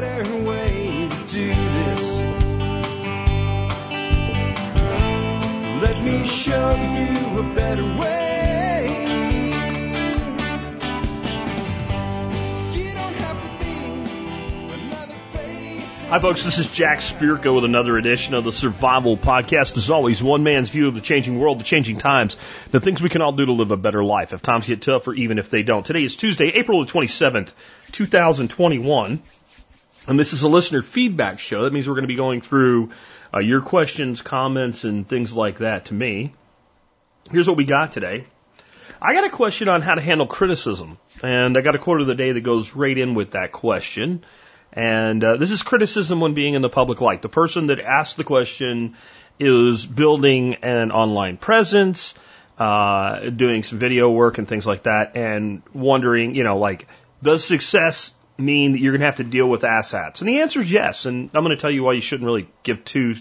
better way to do this. Let me show you a better way. Hi, folks. This is Jack Spirko with another edition of the Survival Podcast. As always, one man's view of the changing world, the changing times, the things we can all do to live a better life if times get tough or even if they don't. Today is Tuesday, April the 27th, 2021. And this is a listener feedback show. That means we're going to be going through uh, your questions, comments, and things like that to me. Here's what we got today. I got a question on how to handle criticism, and I got a quote of the day that goes right in with that question. And uh, this is criticism when being in the public light. The person that asked the question is building an online presence, uh, doing some video work and things like that, and wondering, you know, like, does success mean that you're going to have to deal with asshats? And the answer is yes. And I'm going to tell you why you shouldn't really give two,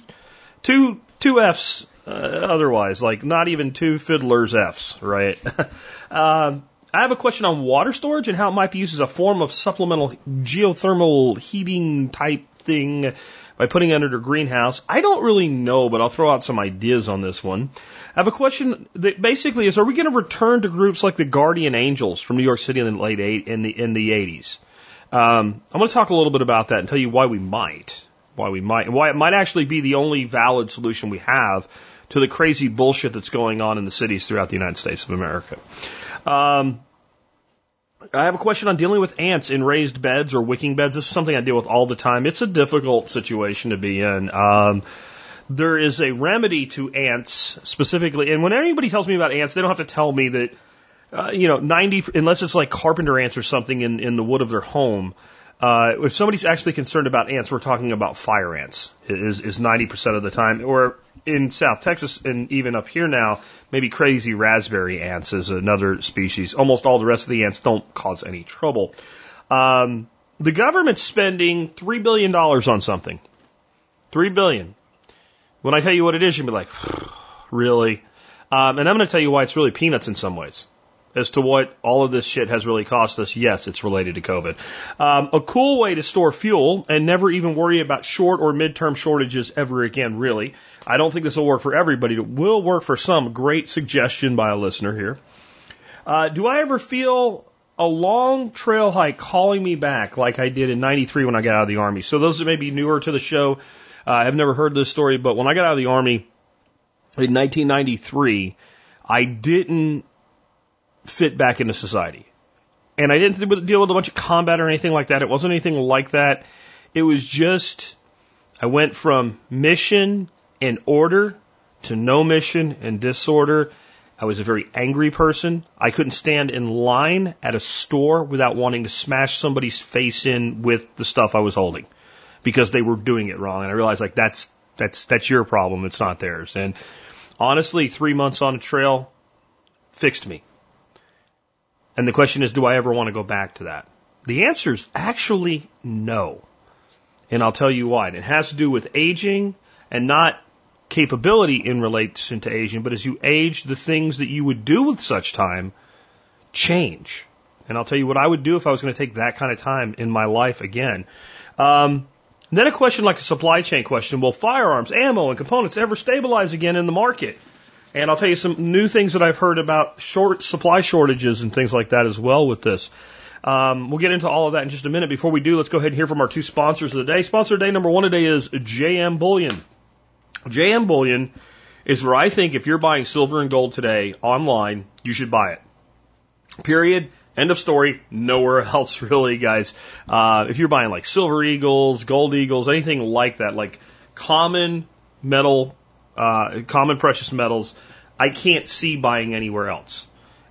two, two F's uh, otherwise, like not even two fiddlers F's, right? um, I have a question on water storage and how it might be used as a form of supplemental geothermal heating type thing by putting it under a greenhouse. I don't really know, but I'll throw out some ideas on this one. I have a question that basically is: Are we going to return to groups like the Guardian Angels from New York City in the late eight in the in the eighties? Um, I'm going to talk a little bit about that and tell you why we might, why we might, and why it might actually be the only valid solution we have to the crazy bullshit that's going on in the cities throughout the United States of America. Um, I have a question on dealing with ants in raised beds or wicking beds. This is something I deal with all the time. It's a difficult situation to be in. Um, there is a remedy to ants specifically, and when anybody tells me about ants, they don't have to tell me that, uh, you know, 90, unless it's like carpenter ants or something in, in the wood of their home. Uh, if somebody's actually concerned about ants, we're talking about fire ants is, is 90% of the time. Or in South Texas and even up here now, maybe crazy Rasberry ants is another species. Almost all the rest of the ants don't cause any trouble. Um, the government's spending $3 billion on something. 3 billion. When I tell you what it is, you'll be like, really? Um, and I'm going to tell you why it's really peanuts in some ways as to what all of this shit has really cost us, yes, it's related to COVID. Um, a cool way to store fuel and never even worry about short or midterm shortages ever again, really. I don't think this will work for everybody. It will work for some. Great suggestion by a listener here. Uh, do I ever feel a long trail hike calling me back like I did in 93 when I got out of the Army? So those that may be newer to the show, uh, I've never heard this story, but when I got out of the Army in 1993, I didn't fit back into society. And I didn't deal with a bunch of combat or anything like that. It wasn't anything like that. It was just, I went from mission and order to no mission and disorder. I was a very angry person. I couldn't stand in line at a store without wanting to smash somebody's face in with the stuff I was holding because they were doing it wrong. And I realized like that's, that's, that's your problem. It's not theirs. And honestly, three months on a trail fixed me. And the question is, do I ever want to go back to that? The answer is actually no. And I'll tell you why. It has to do with aging and not capability in relation to aging, but as you age, the things that you would do with such time change. And I'll tell you what I would do if I was going to take that kind of time in my life again. Um, then a question like a supply chain question. Will firearms, ammo, and components ever stabilize again in the market? And I'll tell you some new things that I've heard about short supply shortages and things like that as well with this. Um, we'll get into all of that in just a minute. Before we do, let's go ahead and hear from our two sponsors of the day. Sponsor day number one today is JM Bullion. JM Bullion is where I think if you're buying silver and gold today online, you should buy it. Period. End of story. Nowhere else really, guys. Uh, if you're buying like silver eagles, gold eagles, anything like that, like common metal, uh, common precious metals, I can't see buying anywhere else.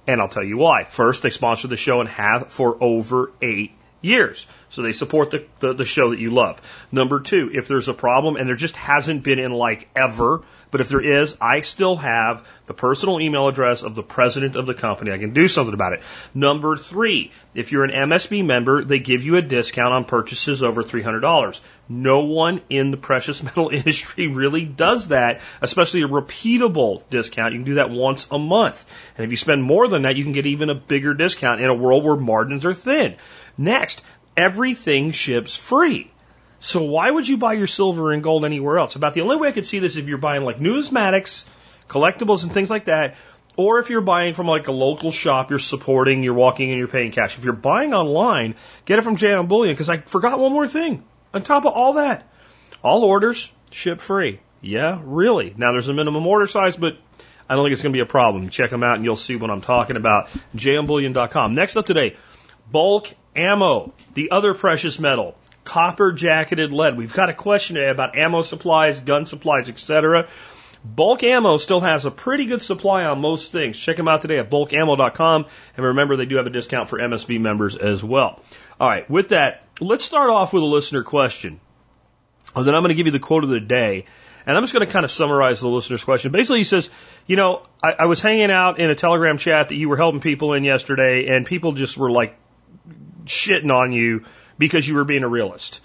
And I'll tell you why. First, they sponsor the show and have for over eight years. So they support the, the, the, show that you love. Number two, if there's a problem, and there just hasn't been in like ever, but if there is, I still have the personal email address of the president of the company. I can do something about it. Number three, if you're an MSB member, they give you a discount on purchases over $300. No one in the precious metal industry really does that, especially a repeatable discount. You can do that once a month. And if you spend more than that, you can get even a bigger discount in a world where margins are thin. Next, everything ships free. So why would you buy your silver and gold anywhere else? About the only way I could see this is if you're buying like numismatics, collectibles and things like that, or if you're buying from like a local shop you're supporting, you're walking in, you're paying cash. If you're buying online, get it from JM Bullion because I forgot one more thing. On top of all that, all orders ship free. Yeah, really. Now there's a minimum order size, but I don't think it's going to be a problem. Check them out and you'll see what I'm talking about. jmbullion.com. Next up today, bulk ammo, the other precious metal, copper jacketed lead. We've got a question today about ammo supplies, gun supplies, etc. Bulk ammo still has a pretty good supply on most things. Check them out today at bulkammo.com. And remember, they do have a discount for MSB members as well. All right, with that, let's start off with a listener question. And then I'm going to give you the quote of the day. And I'm just going to kind of summarize the listener's question. Basically, he says, you know, I, I was hanging out in a Telegram chat that you were helping people in yesterday, and people just were like shitting on you because you were being a realist.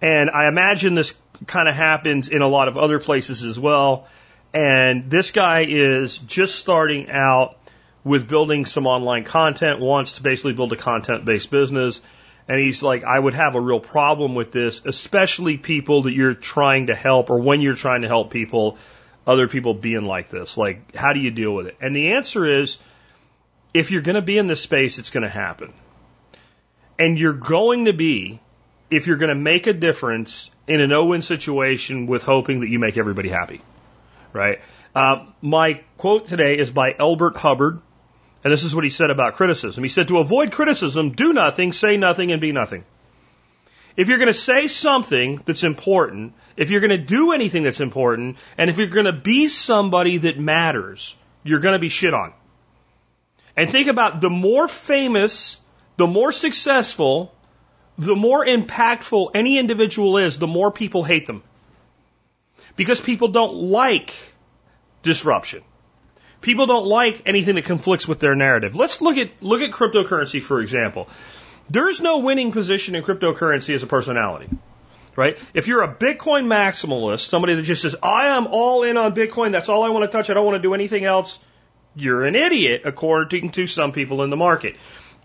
And I imagine this kind of happens in a lot of other places as well. And this guy is just starting out with building some online content, wants to basically build a content based business. And he's like, I would have a real problem with this, especially people that you're trying to help or when you're trying to help people, other people being like this. Like, how do you deal with it? And the answer is, if you're going to be in this space, it's going to happen. And you're going to be, if you're going to make a difference in a no win situation with hoping that you make everybody happy. Right? Uh, my quote today is by Elbert Hubbard. And this is what he said about criticism. He said, to avoid criticism, do nothing, say nothing, and be nothing. If you're going to say something that's important, if you're going to do anything that's important, and if you're going to be somebody that matters, you're going to be shit on. And think about the more famous, the more successful, the more impactful any individual is, the more people hate them. Because people don't like disruption. People don't like anything that conflicts with their narrative. Let's look at look at cryptocurrency for example. There's no winning position in cryptocurrency as a personality. Right? If you're a Bitcoin maximalist, somebody that just says, I am all in on Bitcoin, that's all I want to touch, I don't want to do anything else, you're an idiot according to some people in the market.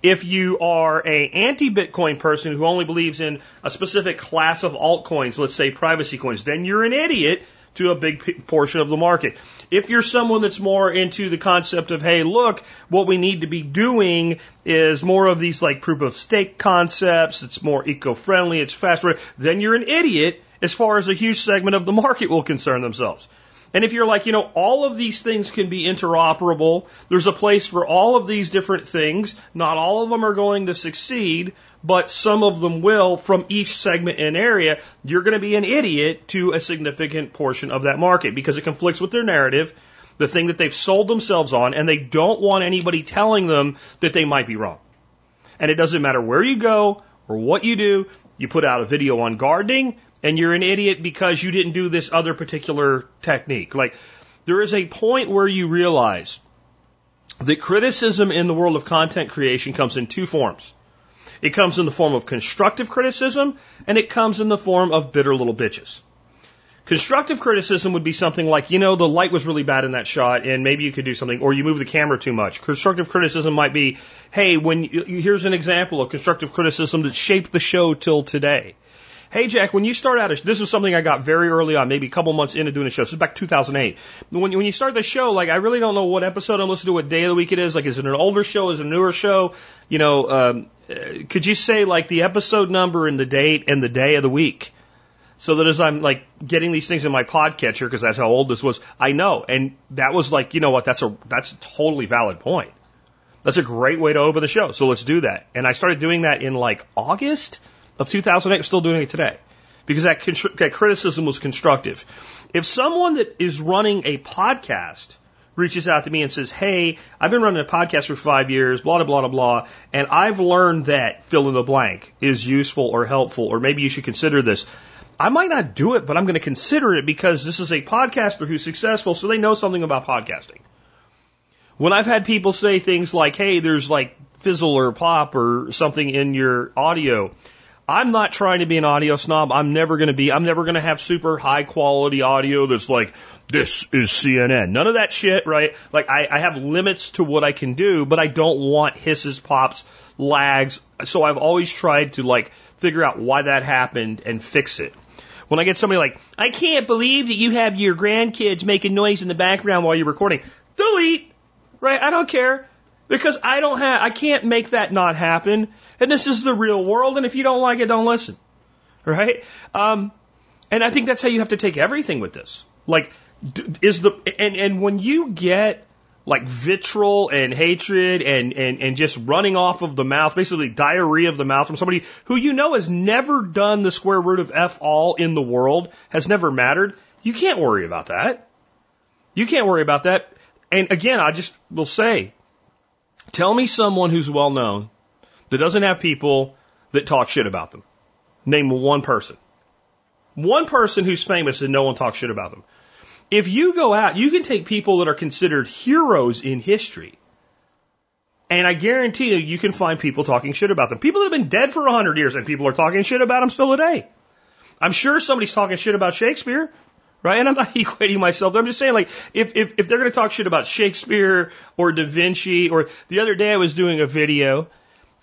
If you are a anti-Bitcoin person who only believes in a specific class of altcoins, let's say privacy coins, then you're an idiot to a big portion of the market. If you're someone that's more into the concept of, hey, look, what we need to be doing is more of these like proof of stake concepts, it's more eco-friendly, it's faster, then you're an idiot as far as a huge segment of the market will concern themselves. And if you're like, you know, all of these things can be interoperable, there's a place for all of these different things, not all of them are going to succeed, but some of them will from each segment and area, you're going to be an idiot to a significant portion of that market because it conflicts with their narrative, the thing that they've sold themselves on, and they don't want anybody telling them that they might be wrong. And it doesn't matter where you go or what you do, you put out a video on gardening and you're an idiot because you didn't do this other particular technique. Like, there is a point where you realize that criticism in the world of content creation comes in two forms. It comes in the form of constructive criticism, and it comes in the form of bitter little bitches. Constructive criticism would be something like, you know, the light was really bad in that shot, and maybe you could do something, or you move the camera too much. Constructive criticism might be, hey, when you, here's an example of constructive criticism that shaped the show till today. Hey, Jack, when you start out, this is something I got very early on, maybe a couple months into doing a show. This is back 2008. When, when you start the show, like, I really don't know what episode I'm listening to, what day of the week it is. Like, is it an older show? Is it a newer show? You know, um, uh, could you say, like, the episode number and the date and the day of the week? So that as I'm like getting these things in my podcatcher, because that's how old this was, I know. And that was like, you know what? That's a, that's a totally valid point. That's a great way to open the show. So let's do that. And I started doing that in like August of 2008, still doing it today because that, that criticism was constructive. If someone that is running a podcast reaches out to me and says, Hey, I've been running a podcast for five years, blah, blah, blah, blah, and I've learned that fill in the blank is useful or helpful, or maybe you should consider this. I might not do it, but I'm going to consider it because this is a podcaster who's successful, so they know something about podcasting. When I've had people say things like, Hey, there's like fizzle or pop or something in your audio, I'm not trying to be an audio snob. I'm never going to be, I'm never going to have super high quality audio that's like, this is CNN. None of that shit, right? Like, I, I have limits to what I can do, but I don't want hisses, pops, lags. So I've always tried to like figure out why that happened and fix it. When I get somebody like, I can't believe that you have your grandkids making noise in the background while you're recording. Delete. Right? I don't care. Because I don't have, I can't make that not happen. And this is the real world. And if you don't like it, don't listen. Right? Um, and I think that's how you have to take everything with this. Like, is the, and, and when you get like vitriol and hatred and, and, and just running off of the mouth, basically diarrhea of the mouth from somebody who you know has never done the square root of F all in the world, has never mattered, you can't worry about that. You can't worry about that. And again, I just will say, tell me someone who's well known that doesn't have people that talk shit about them. Name one person. One person who's famous and no one talks shit about them. If you go out, you can take people that are considered heroes in history. And I guarantee you, you can find people talking shit about them. People that have been dead for a hundred years and people are talking shit about them still today. I'm sure somebody's talking shit about Shakespeare, right? And I'm not equating myself. I'm just saying, like, if, if, if they're going to talk shit about Shakespeare or Da Vinci, or the other day I was doing a video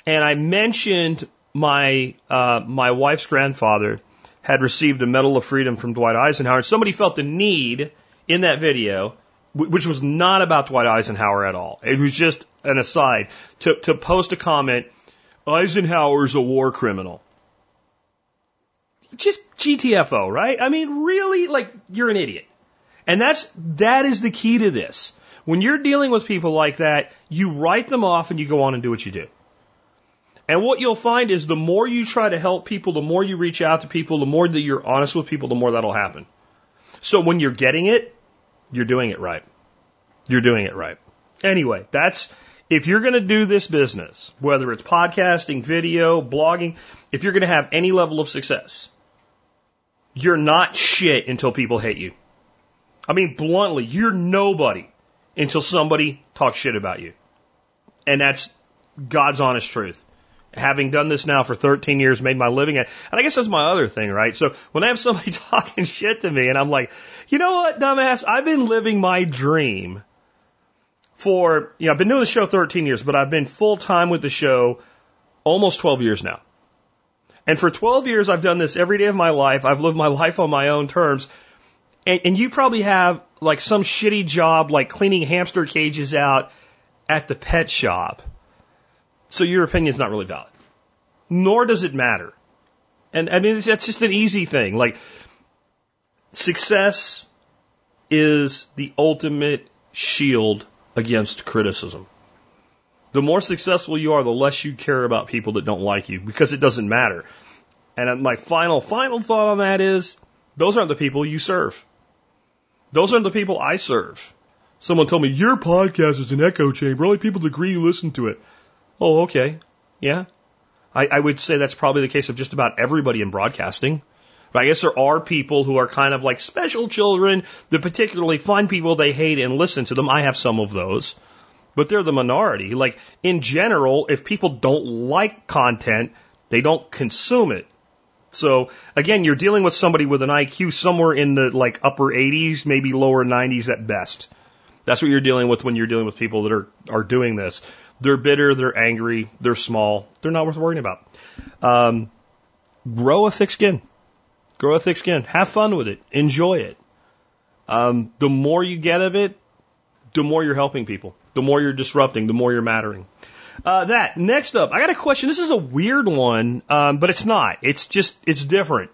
and I mentioned my, uh, my wife's grandfather had received a Medal of Freedom from Dwight Eisenhower. And somebody felt the need in that video, which was not about Dwight Eisenhower at all. It was just an aside to, to post a comment, Eisenhower's a war criminal. Just GTFO, right? I mean, really, like, you're an idiot. And that's, that is the key to this. When you're dealing with people like that, you write them off and you go on and do what you do. And what you'll find is the more you try to help people, the more you reach out to people, the more that you're honest with people, the more that'll happen. So when you're getting it, you're doing it right. You're doing it right. Anyway, that's, if you're going to do this business, whether it's podcasting, video, blogging, if you're going to have any level of success, you're not shit until people hate you. I mean, bluntly, you're nobody until somebody talks shit about you. And that's God's honest truth having done this now for 13 years, made my living at, and I guess that's my other thing, right? So when I have somebody talking shit to me and I'm like, you know what, dumbass, I've been living my dream for, you know, I've been doing the show 13 years, but I've been full time with the show almost 12 years now. And for 12 years, I've done this every day of my life. I've lived my life on my own terms. And, and you probably have like some shitty job, like cleaning hamster cages out at the pet shop so your opinion is not really valid. Nor does it matter. And I mean, that's just an easy thing. Like, success is the ultimate shield against criticism. The more successful you are, the less you care about people that don't like you because it doesn't matter. And my final, final thought on that is those aren't the people you serve. Those aren't the people I serve. Someone told me, your podcast is an echo chamber. Only people that agree listen to it. Oh, okay. Yeah. I, I would say that's probably the case of just about everybody in broadcasting. But I guess there are people who are kind of like special children the particularly fun people they hate and listen to them. I have some of those. But they're the minority. Like, in general, if people don't like content, they don't consume it. So again, you're dealing with somebody with an IQ somewhere in the like upper 80s, maybe lower 90s at best. That's what you're dealing with when you're dealing with people that are, are doing this. They're bitter, they're angry, they're small, they're not worth worrying about. Um, grow a thick skin. Grow a thick skin. Have fun with it. Enjoy it. Um, the more you get of it, the more you're helping people. The more you're disrupting, the more you're mattering. Uh, that. Next up, I got a question. This is a weird one, um, but it's not. It's just, it's different.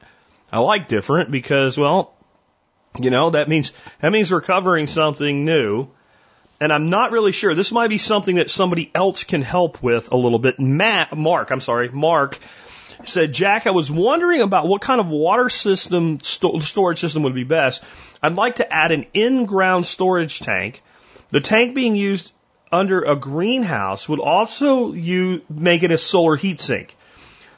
I like different because, well, you know, that means, that means we're covering something new and I'm not really sure. This might be something that somebody else can help with a little bit. Matt, Mark, I'm sorry, Mark said, Jack, I was wondering about what kind of water system, sto- storage system would be best. I'd like to add an in-ground storage tank. The tank being used under a greenhouse would also you make it a solar heat sink.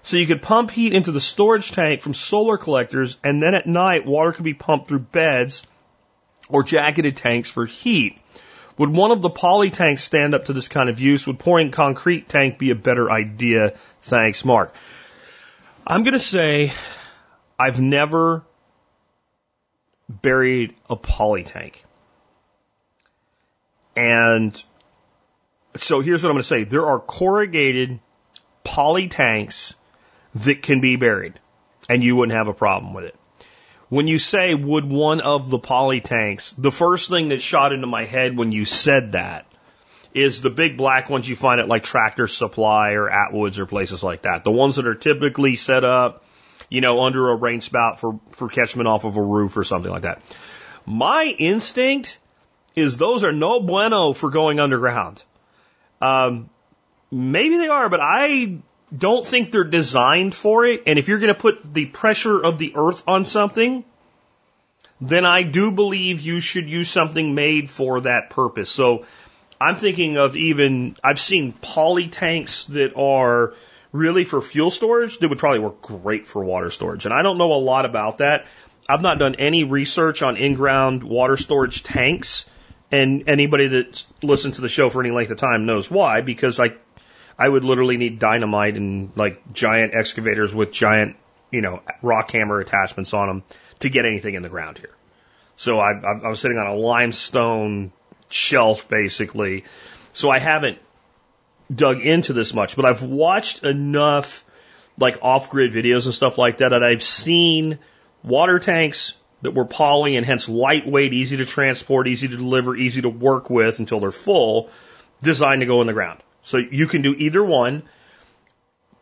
So you could pump heat into the storage tank from solar collectors, and then at night water could be pumped through beds or jacketed tanks for heat. Would one of the poly tanks stand up to this kind of use? Would pouring concrete tank be a better idea? Thanks, Mark. I'm going to say I've never buried a poly tank. And so here's what I'm going to say. There are corrugated poly tanks that can be buried and you wouldn't have a problem with it. When you say would one of the poly tanks, the first thing that shot into my head when you said that is the big black ones you find at like Tractor Supply or Atwoods or places like that. The ones that are typically set up, you know, under a rain spout for, for catchment off of a roof or something like that. My instinct is those are no bueno for going underground. Um, maybe they are, but I don't think they're designed for it. And if you're going to put the pressure of the earth on something, then I do believe you should use something made for that purpose. So I'm thinking of even, I've seen poly tanks that are really for fuel storage that would probably work great for water storage. And I don't know a lot about that. I've not done any research on in-ground water storage tanks. And anybody that's listened to the show for any length of time knows why, because I, I would literally need dynamite and like giant excavators with giant, you know, rock hammer attachments on them to get anything in the ground here. So I, I, I was sitting on a limestone shelf basically. So I haven't dug into this much, but I've watched enough like off grid videos and stuff like that that I've seen water tanks that were poly and hence lightweight, easy to transport, easy to deliver, easy to work with until they're full, designed to go in the ground. So you can do either one.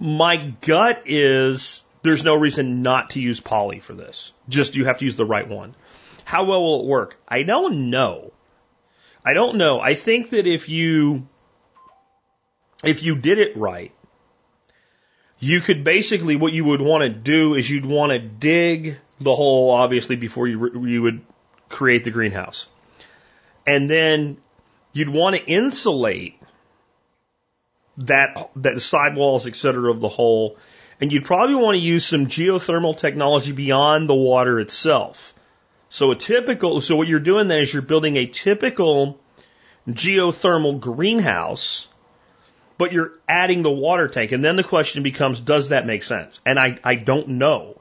My gut is there's no reason not to use poly for this. Just you have to use the right one. How well will it work? I don't know. I don't know. I think that if you if you did it right, you could basically what you would want to do is you'd want to dig the hole obviously before you you would create the greenhouse. And then you'd want to insulate that that sidewalls, et cetera, of the hole, and you'd probably want to use some geothermal technology beyond the water itself. So a typical, so what you're doing then is you're building a typical geothermal greenhouse, but you're adding the water tank. And then the question becomes, does that make sense? And I, I don't know.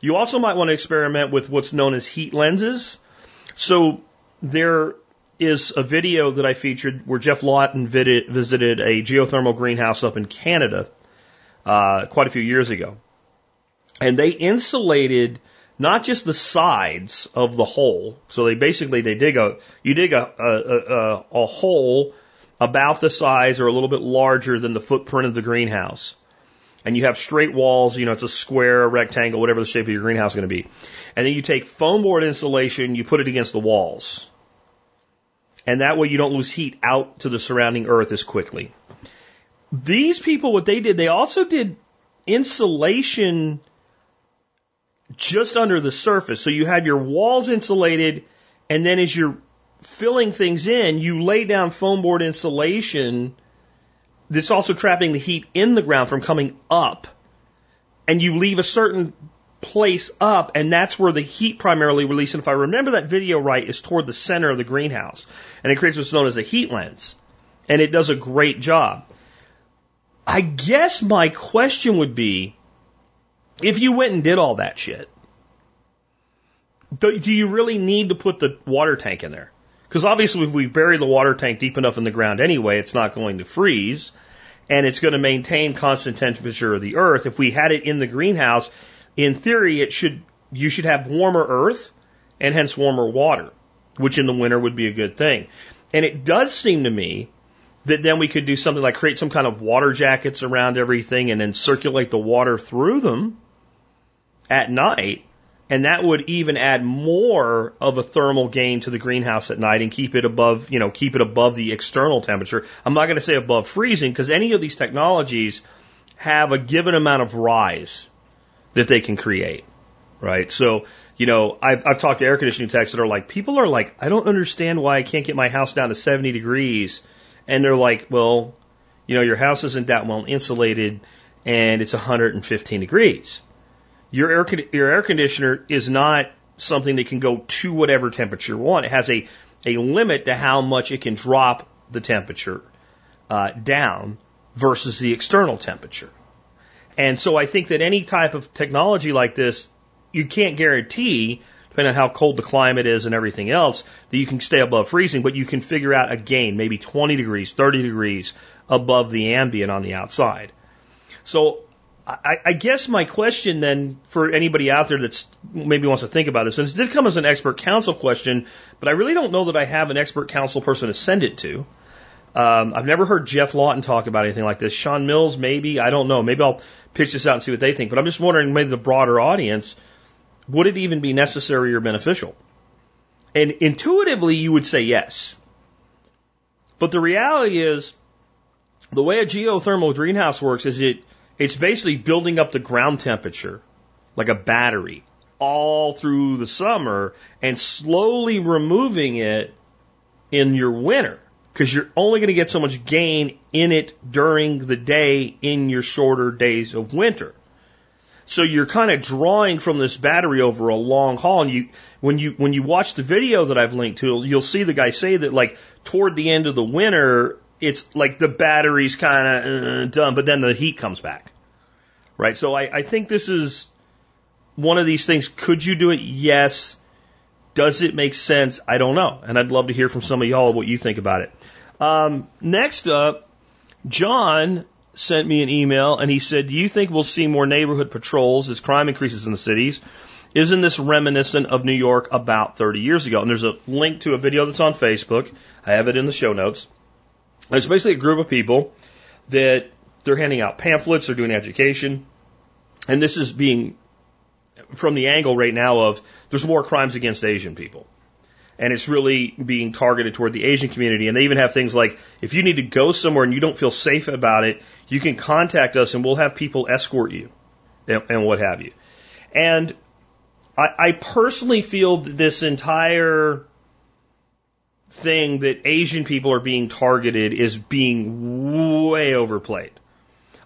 You also might want to experiment with what's known as heat lenses. So there is a video that I featured where Geoff Lawton visited a geothermal greenhouse up in Canada uh, quite a few years ago. And they insulated not just the sides of the hole. So they basically they dig a you dig a a, a, a hole about the size or a little bit larger than the footprint of the greenhouse. And you have straight walls, you know, it's a square, a rectangle, whatever the shape of your greenhouse is going to be. And then you take foam board insulation, you put it against the walls. And that way you don't lose heat out to the surrounding earth as quickly. These people, what they did, they also did insulation just under the surface. So you have your walls insulated, and then as you're filling things in, you lay down foam board insulation that's also trapping the heat in the ground from coming up. And you leave a certain place up, and that's where the heat primarily releases. And if I remember that video right, is toward the center of the greenhouse. And it creates what's known as a heat lens. And it does a great job. I guess my question would be, if you went and did all that shit, do, do you really need to put the water tank in there? Because obviously, if we bury the water tank deep enough in the ground anyway, it's not going to freeze and it's going to maintain constant temperature of the earth. If we had it in the greenhouse, in theory, it should, you should have warmer earth and hence warmer water, which in the winter would be a good thing. And it does seem to me that then we could do something like create some kind of water jackets around everything and then circulate the water through them at night. And that would even add more of a thermal gain to the greenhouse at night and keep it above, you know, keep it above the external temperature. I'm not going to say above freezing because any of these technologies have a given amount of rise that they can create, right? So, you know, I've, I've talked to air conditioning techs that are like, people are like, I don't understand why I can't get my house down to 70 degrees. And they're like, well, you know, your house isn't that well insulated and it's 115 degrees. Your air, your air conditioner is not something that can go to whatever temperature you want. It has a, a limit to how much it can drop the temperature uh, down versus the external temperature. And so I think that any type of technology like this, you can't guarantee, depending on how cold the climate is and everything else, that you can stay above freezing, but you can figure out a gain, maybe 20 degrees, 30 degrees above the ambient on the outside. So I, I guess my question then for anybody out there that's maybe wants to think about this, and this did come as an expert council question, but I really don't know that I have an expert council person to send it to. Um, I've never heard Geoff Lawton talk about anything like this. Sean Mills, maybe. I don't know. Maybe I'll pitch this out and see what they think. But I'm just wondering, maybe the broader audience, would it even be necessary or beneficial? And intuitively, you would say yes. But the reality is, the way a geothermal greenhouse works is it it's basically building up the ground temperature like a battery all through the summer and slowly removing it in your winter because you're only going to get so much gain in it during the day in your shorter days of winter. So you're kind of drawing from this battery over a long haul. And you, when you, when you watch the video that I've linked to, you'll see the guy say that like toward the end of the winter, it's like the battery's kind of uh, done, but then the heat comes back. Right? So I, I think this is one of these things. Could you do it? Yes. Does it make sense? I don't know. And I'd love to hear from some of y'all what you think about it. Um, next up, John sent me an email and he said, Do you think we'll see more neighborhood patrols as crime increases in the cities? Isn't this reminiscent of New York about 30 years ago? And there's a link to a video that's on Facebook. I have it in the show notes. It's basically a group of people that they're handing out pamphlets, they're doing education, and this is being from the angle right now of there's more crimes against Asian people. And it's really being targeted toward the Asian community. And they even have things like if you need to go somewhere and you don't feel safe about it, you can contact us and we'll have people escort you and, and what have you. And I, I personally feel this entire thing that Asian people are being targeted is being way overplayed.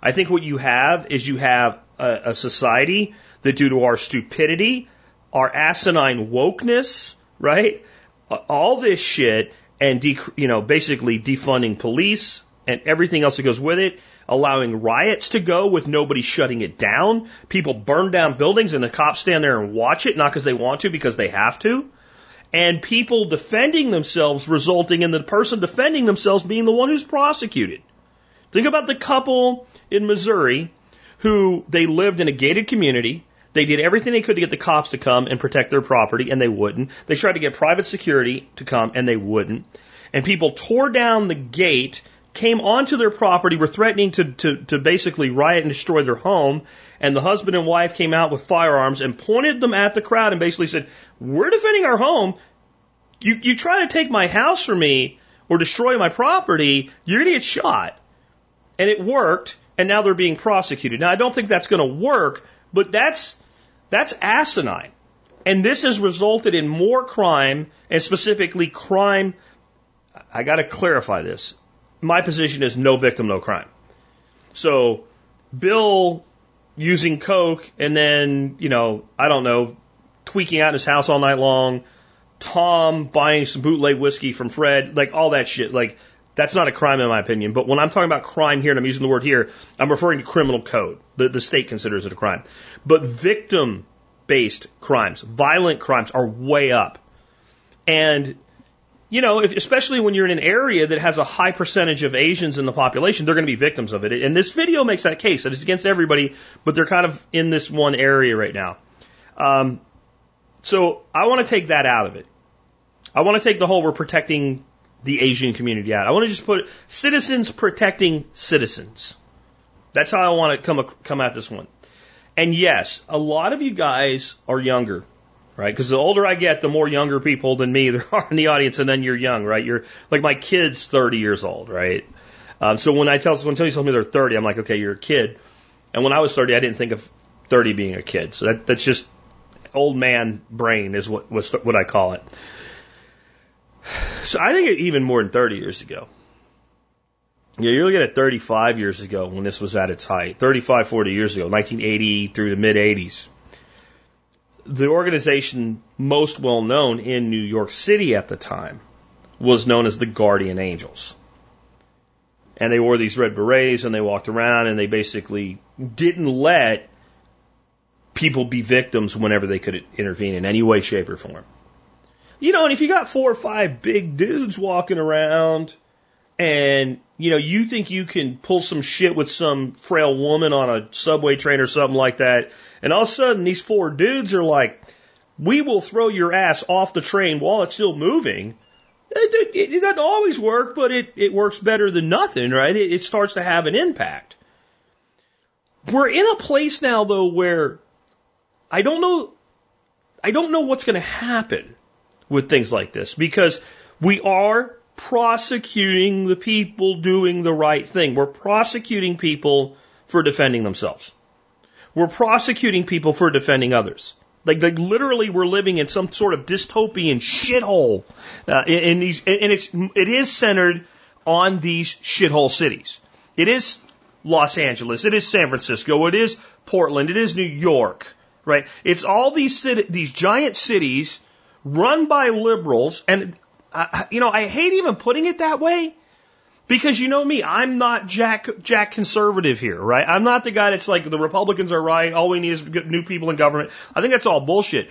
I think what you have is you have a, a society that, due to our stupidity, our asinine wokeness, right, all this shit, and de- you know, basically defunding police and everything else that goes with it, allowing riots to go with nobody shutting it down. People burn down buildings and the cops stand there and watch it, not because they want to, because they have to. And people defending themselves resulting in the person defending themselves being the one who's prosecuted. Think about the couple in Missouri who they lived in a gated community. They did everything they could to get the cops to come and protect their property, and they wouldn't. They tried to get private security to come, and they wouldn't. And people tore down the gate, came onto their property, were threatening to, to, to basically riot and destroy their home. And the husband and wife came out with firearms and pointed them at the crowd and basically said, We're defending our home. You, you try to take my house from me or destroy my property, you're going to get shot. And it worked and now they're being prosecuted. Now, I don't think that's going to work, but that's, that's asinine. And this has resulted in more crime, and specifically crime. I got to clarify this. My position is no victim, no crime. So, Bill using Coke and then, you know, I don't know, tweaking out in his house all night long, Tom buying some bootleg whiskey from Fred, like all that shit. Like, that's not a crime in my opinion. But when I'm talking about crime here, and I'm using the word here, I'm referring to criminal code. The, the state considers it a crime. But victim based crimes, violent crimes are way up. And, you know, if, especially when you're in an area that has a high percentage of Asians in the population, they're going to be victims of it. And this video makes that case. That it's against everybody, but they're kind of in this one area right now. Um, so I want to take that out of it. I want to take the whole we're protecting the Asian community out. I want to just put citizens protecting citizens. That's how I want to come come at this one. And yes, a lot of you guys are younger, right? Because the older I get, the more younger people than me there are in the audience, and then you're young, right? You're like my kid's 30 years old, right? Um, so when I tell when somebody tells me they're 30, I'm like, okay, you're a kid. And when I was 30, I didn't think of 30 being a kid. So that, that's just old man brain is what was what I call it. So I think even more than 30 years ago. Yeah, you're looking at 35 years ago when this was at its height. 35, 40 years ago, 1980 through the mid 80s. The organization most well known in New York City at the time was known as the Guardian Angels. and they wore these red berets and they walked around and they basically didn't let people be victims whenever they could intervene in any way, shape, or form. You know, and if you got four or five big dudes walking around and, you know, you think you can pull some shit with some frail woman on a subway train or something like that, and all of a sudden these four dudes are like, we will throw your ass off the train while it's still moving. It, it, it doesn't always work, but it, it works better than nothing, right? It, it starts to have an impact. We're in a place now, though, where I don't know, I don't know what's going to happen with things like this because we are prosecuting the people doing the right thing. We're prosecuting people for defending themselves. We're prosecuting people for defending others. Like, like literally, we're living in some sort of dystopian shithole. Uh, in, in these, and it's it is centered on these shithole cities. It is Los Angeles. It is San Francisco. It is Portland. It is New York. Right? It's all these these giant cities run by liberals, and uh, you know I hate even putting it that way because you know me, I'm not Jack Jack conservative here, right? I'm not the guy that's like the Republicans are right, all we need is new people in government. I think that's all bullshit.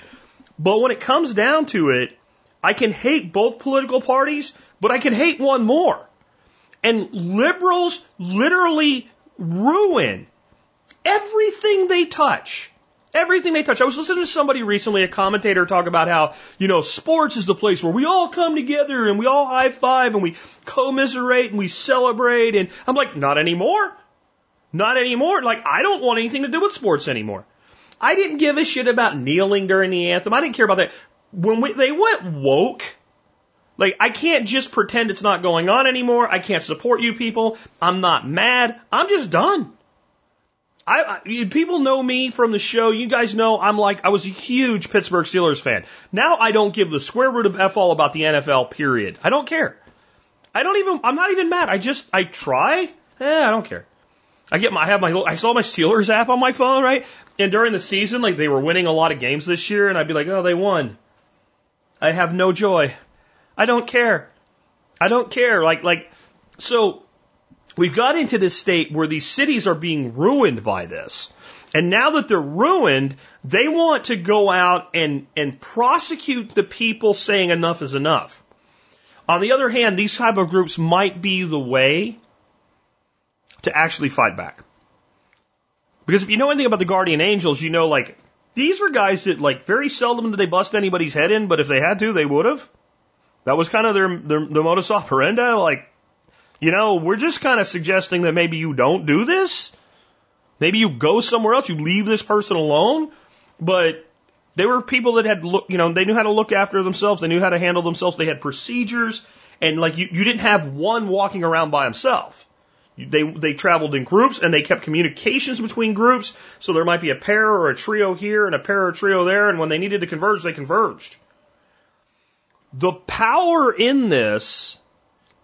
But when it comes down to it, I can hate both political parties, but I can hate one more. And liberals literally ruin everything they touch. Everything they touch. I was listening to somebody recently, a commentator, talk about how, you know, sports is the place where we all come together and we all high five and we commiserate and we celebrate. And I'm like, not anymore. Not anymore. Like, I don't want anything to do with sports anymore. I didn't give a shit about kneeling during the anthem. I didn't care about that. When we, they went woke, like, I can't just pretend it's not going on anymore. I can't support you people. I'm not mad. I'm just done. I, I, people know me from the show. You guys know I'm like, I was a huge Pittsburgh Steelers fan. Now I don't give the square root of F all about the NFL, period. I don't care. I don't even, I'm not even mad. I just, I try. Eh, I don't care. I get my, I have my, I saw my Steelers app on my phone, right? And during the season, like they were winning a lot of games this year, and I'd be like, oh, they won. I have no joy. I don't care. I don't care. Like, like, so we've got into this state where these cities are being ruined by this. And now that they're ruined, they want to go out and, and prosecute the people saying enough is enough. On the other hand, these type of groups might be the way to actually fight back. Because if you know anything about the guardian angels, you know like these were guys that like very seldom did they bust anybody's head in, but if they had to, they would have. That was kind of their, their, their modus operandi. Like you know, we're just kind of suggesting that maybe you don't do this. Maybe you go somewhere else, you leave this person alone. But they were people that had look, you know, they knew how to look after themselves, they knew how to handle themselves, they had procedures, and like you, you didn't have one walking around by himself. They they traveled in groups and they kept communications between groups, so there might be a pair or a trio here and a pair or a trio there, and when they needed to converge, they converged. The power in this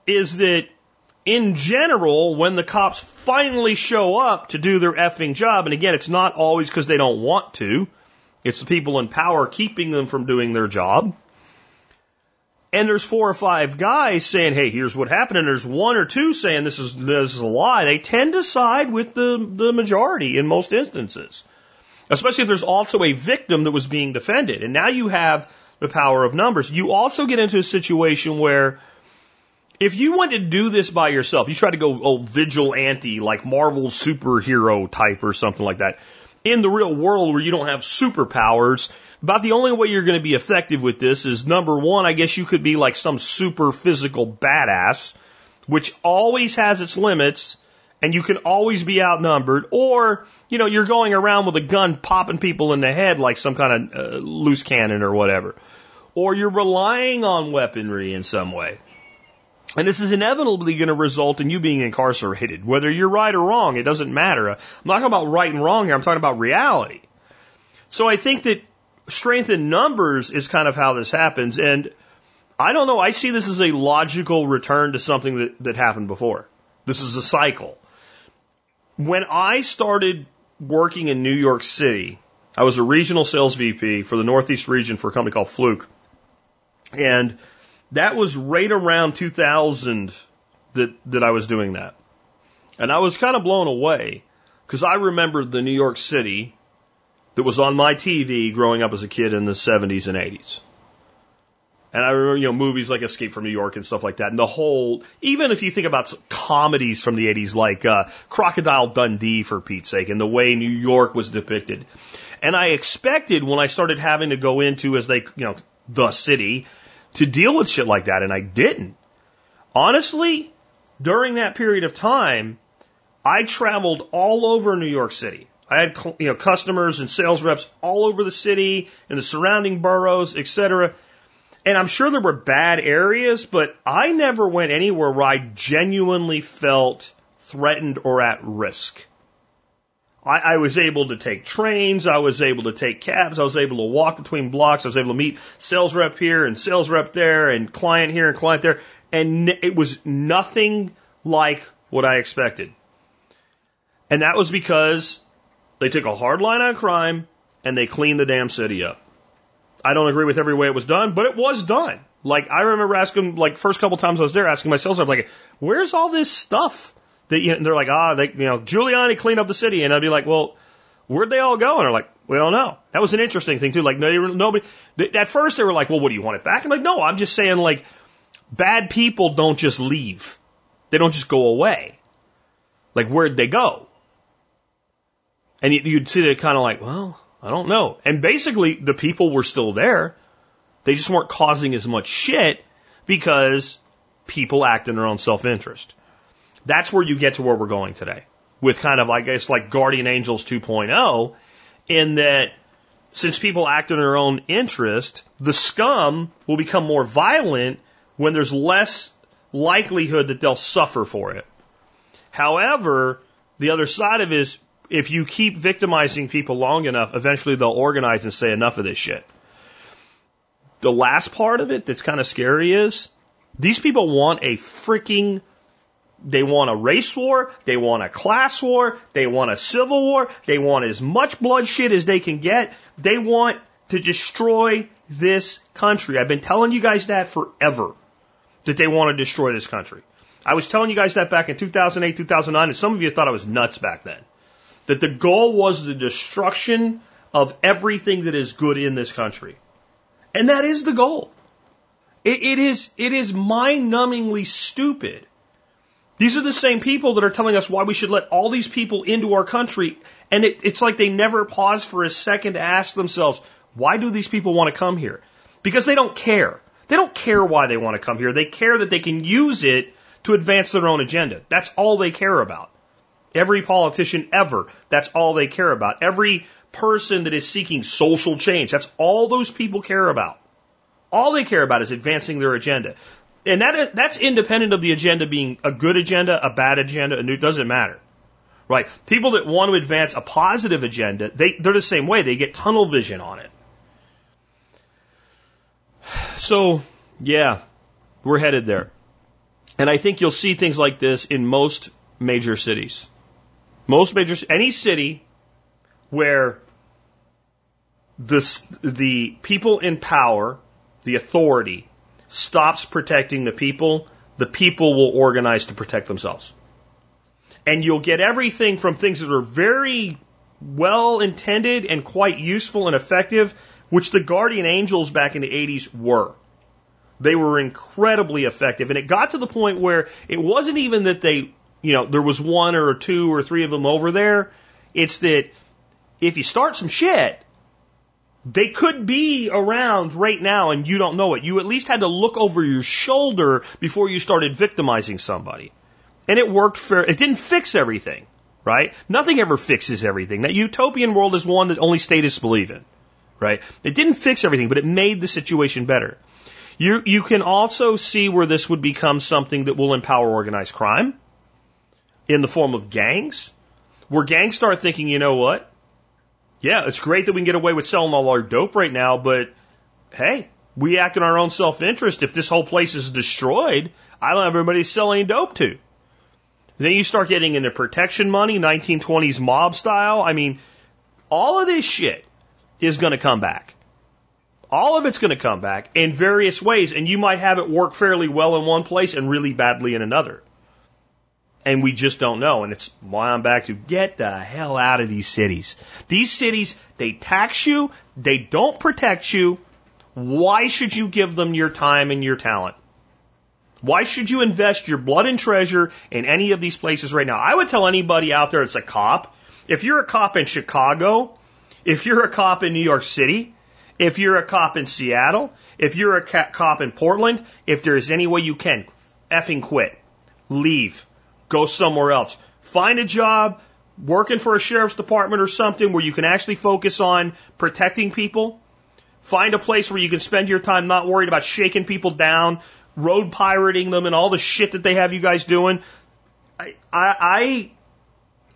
is that in general, when the cops finally show up to do their effing job, and again, it's not always because they don't want to, it's the people in power keeping them from doing their job. And there's four or five guys saying, hey, here's what happened, and there's one or two saying this is, this is a lie. They tend to side with the, the majority in most instances. Especially if there's also a victim that was being defended. And now you have the power of numbers. You also get into a situation where if you want to do this by yourself, you try to go oh vigilante like Marvel superhero type or something like that. In the real world where you don't have superpowers, about the only way you're going to be effective with this is number one, I guess you could be like some super physical badass, which always has its limits, and you can always be outnumbered, or, you know, you're going around with a gun popping people in the head like some kind of uh, loose cannon or whatever. Or you're relying on weaponry in some way. And this is inevitably going to result in you being incarcerated. Whether you're right or wrong, it doesn't matter. I'm not talking about right and wrong here, I'm talking about reality. So I think that strength in numbers is kind of how this happens. And I don't know, I see this as a logical return to something that, that happened before. This is a cycle. When I started working in New York City, I was a regional sales VP for the Northeast region for a company called Fluke. And that was right around 2000 that, that I was doing that. And I was kind of blown away because I remembered the New York City that was on my TV growing up as a kid in the 70s and 80s. And I remember, you know, movies like Escape from New York and stuff like that. And the whole, even if you think about comedies from the 80s like uh, Crocodile Dundee, for Pete's sake, and the way New York was depicted. And I expected when I started having to go into, as they, you know, the city, to deal with shit like that, and I didn't. Honestly, during that period of time, I traveled all over New York City. I had you know customers and sales reps all over the city and the surrounding boroughs, etc. And I'm sure there were bad areas, but I never went anywhere where I genuinely felt threatened or at risk. I, I was able to take trains, I was able to take cabs, I was able to walk between blocks, I was able to meet sales rep here and sales rep there and client here and client there, and it was nothing like what I expected. And that was because they took a hard line on crime and they cleaned the damn city up. I don't agree with every way it was done, but it was done. Like I remember asking, like first couple times I was there, asking my sales rep, like, "Where's all this stuff?" That you know, they're like, "Ah, they, you know, Giuliani cleaned up the city," and I'd be like, "Well, where'd they all go?" And they're like, "We don't know." That was an interesting thing too. Like nobody. At first they were like, "Well, what do you want it back?" I'm like, "No, I'm just saying like, bad people don't just leave. They don't just go away. Like where'd they go?" And you'd see it kind of like, well, I don't know. And basically, the people were still there. They just weren't causing as much shit because people act in their own self interest. That's where you get to where we're going today with kind of, I guess, like Guardian Angels 2.0 in that since people act in their own interest, the scum will become more violent when there's less likelihood that they'll suffer for it. However, the other side of it is if you keep victimizing people long enough, eventually they'll organize and say enough of this shit. The last part of it that's kind of scary is these people want a freaking they want a race war, they want a class war, they want a civil war, they want as much bloodshed as they can get. They want to destroy this country. I've been telling you guys that forever. That they want to destroy this country. I was telling you guys that back in 2008, 2009, and some of you thought I was nuts back then that the goal was the destruction of everything that is good in this country. And that is the goal. it, it is, it is mind numbingly stupid. These are the same people that are telling us why we should let all these people into our country. And it, it's like they never pause for a second to ask themselves, why do these people want to come here? Because they don't care. They don't care why they want to come here. They care that they can use it to advance their own agenda. That's all they care about. Every politician ever, that's all they care about. Every person that is seeking social change, that's all those people care about. All they care about is advancing their agenda. And that, that's independent of the agenda being a good agenda, a bad agenda, and it doesn't matter. Right? People that want to advance a positive agenda, they, they're the same way. They get tunnel vision on it. So, yeah, we're headed there. And I think you'll see things like this in most major cities. Most major, any city where the, the people in power, the authority, stops protecting the people, the people will organize to protect themselves. And you'll get everything from things that are very well intended and quite useful and effective, which the guardian angels back in the 80s were. They were incredibly effective. And it got to the point where it wasn't even that they you know, there was one or two or three of them over there. It's that if you start some shit, they could be around right now and you don't know it. You at least had to look over your shoulder before you started victimizing somebody. And it worked for, it didn't fix everything, right? Nothing ever fixes everything. That utopian world is one that only statists believe in, right? It didn't fix everything, but it made the situation better. You, you can also see where this would become something that will empower organized crime in the form of gangs, where gangs start thinking, you know what? Yeah, it's great that we can get away with selling all our dope right now, but hey, we act in our own self interest. If this whole place is destroyed, I don't have anybody selling dope to. Then you start getting into protection money, 1920s mob style. I mean, all of this shit is going to come back. All of it's going to come back in various ways, and you might have it work fairly well in one place and really badly in another. And we just don't know. And it's why I'm back to get the hell out of these cities. These cities, they tax you, they don't protect you. Why should you give them your time and your talent? Why should you invest your blood and treasure in any of these places right now? I would tell anybody out there that's a cop, if you're a cop in Chicago, if you're a cop in New York City, if you're a cop in Seattle, if you're a cop in Portland, if there's any way you can, effing quit. Leave. Go somewhere else. Find a job working for a sheriff's department or something where you can actually focus on protecting people. Find a place where you can spend your time not worried about shaking people down, road pirating them, and all the shit that they have you guys doing. I, I,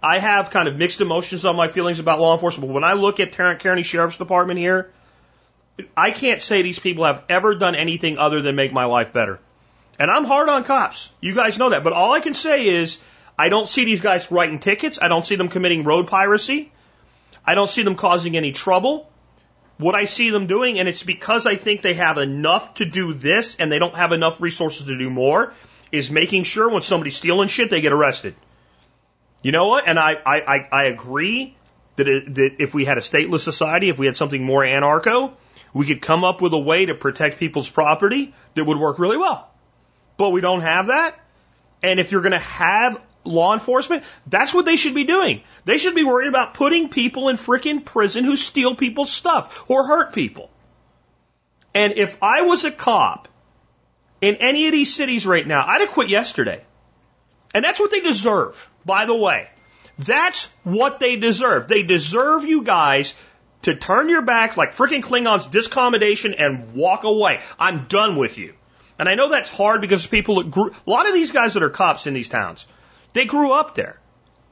I have kind of mixed emotions on my feelings about law enforcement. But when I look at Tarrant County Sheriff's Department here, I can't say these people have ever done anything other than make my life better. And I'm hard on cops. You guys know that. But all I can say is I don't see these guys writing tickets. I don't see them committing road piracy. I don't see them causing any trouble. What I see them doing, and it's because I think they have enough to do this and they don't have enough resources to do more, is making sure when somebody's stealing shit, they get arrested. You know what? And I, I, I, agree that, it, that if we had a stateless society, if we had something more anarcho, we could come up with a way to protect people's property that would work really well. But we don't have that. And if you're going to have law enforcement, that's what they should be doing. They should be worried about putting people in frickin' prison who steal people's stuff or hurt people. And if I was a cop in any of these cities right now, I'd have quit yesterday. And that's what they deserve, by the way. That's what they deserve. They deserve you guys to turn your backs like freaking Klingons, discommendation, and walk away. I'm done with you. And I know that's hard because people that grew, a lot of these guys that are cops in these towns, they grew up there.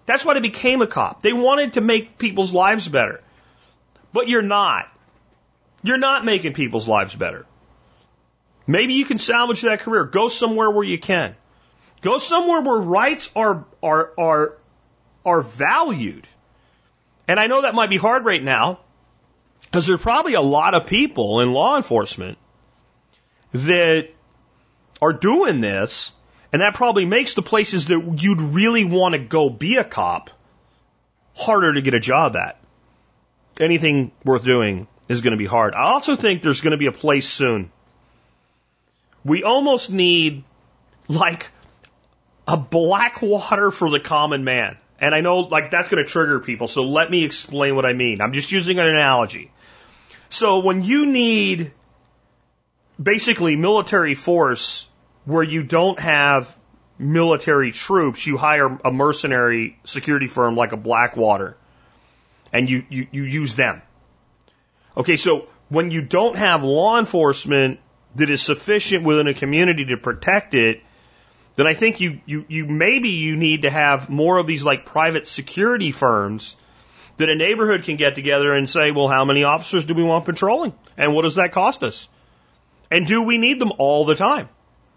That's why they became a cop. They wanted to make people's lives better. But you're not. You're not making people's lives better. Maybe you can salvage that career. Go somewhere where you can. Go somewhere where rights are, are, are, are valued. And I know that might be hard right now because there's probably a lot of people in law enforcement that are doing this, and that probably makes the places that you'd really want to go be a cop harder to get a job at. Anything worth doing is going to be hard. I also think there's going to be a place soon. We almost need like a Blackwater for the common man. And I know like that's going to trigger people, so let me explain what I mean. I'm just using an analogy. So when you need basically military force where you don't have military troops, you hire a mercenary security firm like a Blackwater and you, you, you use them. Okay, so when you don't have law enforcement that is sufficient within a community to protect it, then I think you, you, you maybe you need to have more of these like private security firms that a neighborhood can get together and say, well, how many officers do we want patrolling? And what does that cost us? And do we need them all the time?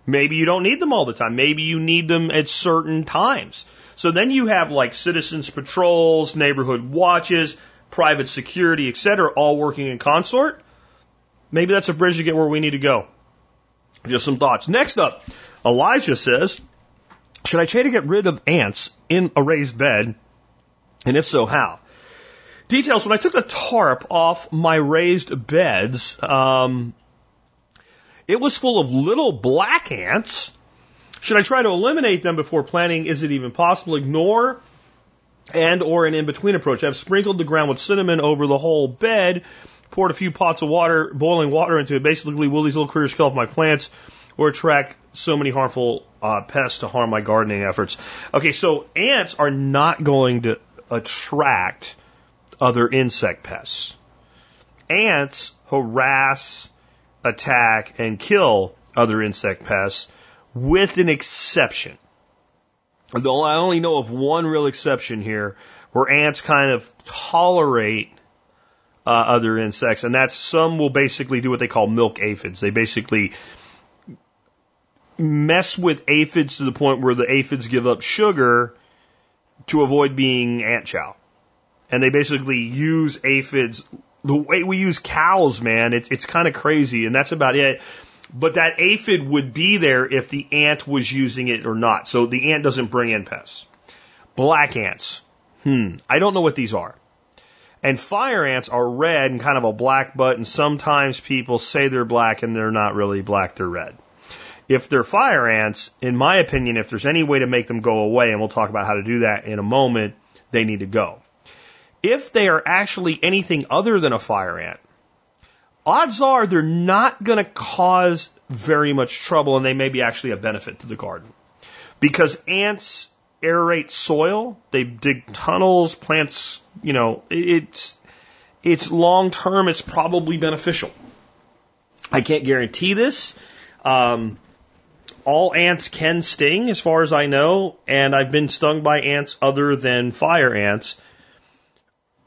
Maybe you don't need them all the time. Maybe you need them at certain times. So then you have like citizens patrols, neighborhood watches, private security, etc., all working in consort. Maybe that's a bridge to get where we need to go. Just some thoughts. Next up, Elijah says, should I try to get rid of ants in a raised bed? And if so, how? Details, when I took the tarp off my raised beds, um, it was full of little black ants. Should I try to eliminate them before planting? Is it even possible? Ignore and or an in-between approach. I've sprinkled the ground with cinnamon over the whole bed, poured a few pots of water, boiling water into it. Basically, will these little critters kill off my plants or attract so many harmful uh, pests to harm my gardening efforts? Okay, so ants are not going to attract other insect pests. Ants harass, attack, and kill other insect pests with an exception. Though I only know of one real exception here where ants kind of tolerate uh, other insects, and that's some will basically do what they call milk aphids. They basically mess with aphids to the point where the aphids give up sugar to avoid being ant chow. And they basically use aphids the way we use cows, man. It's, it's kind of crazy, and that's about it. But that aphid would be there if the ant was using it or not. So the ant doesn't bring in pests. Black ants. Hmm. I don't know what these are. And fire ants are red and kind of a black butt, and sometimes people say they're black and they're not really black, they're red. If they're fire ants, in my opinion, if there's any way to make them go away, and we'll talk about how to do that in a moment, they need to go. If they are actually anything other than a fire ant, odds are they're not going to cause very much trouble and they may be actually a benefit to the garden. Because ants aerate soil, they dig tunnels, plants, you know, it's, it's long term, it's probably beneficial. I can't guarantee this. Um, all ants can sting, as far as I know, and I've been stung by ants other than fire ants.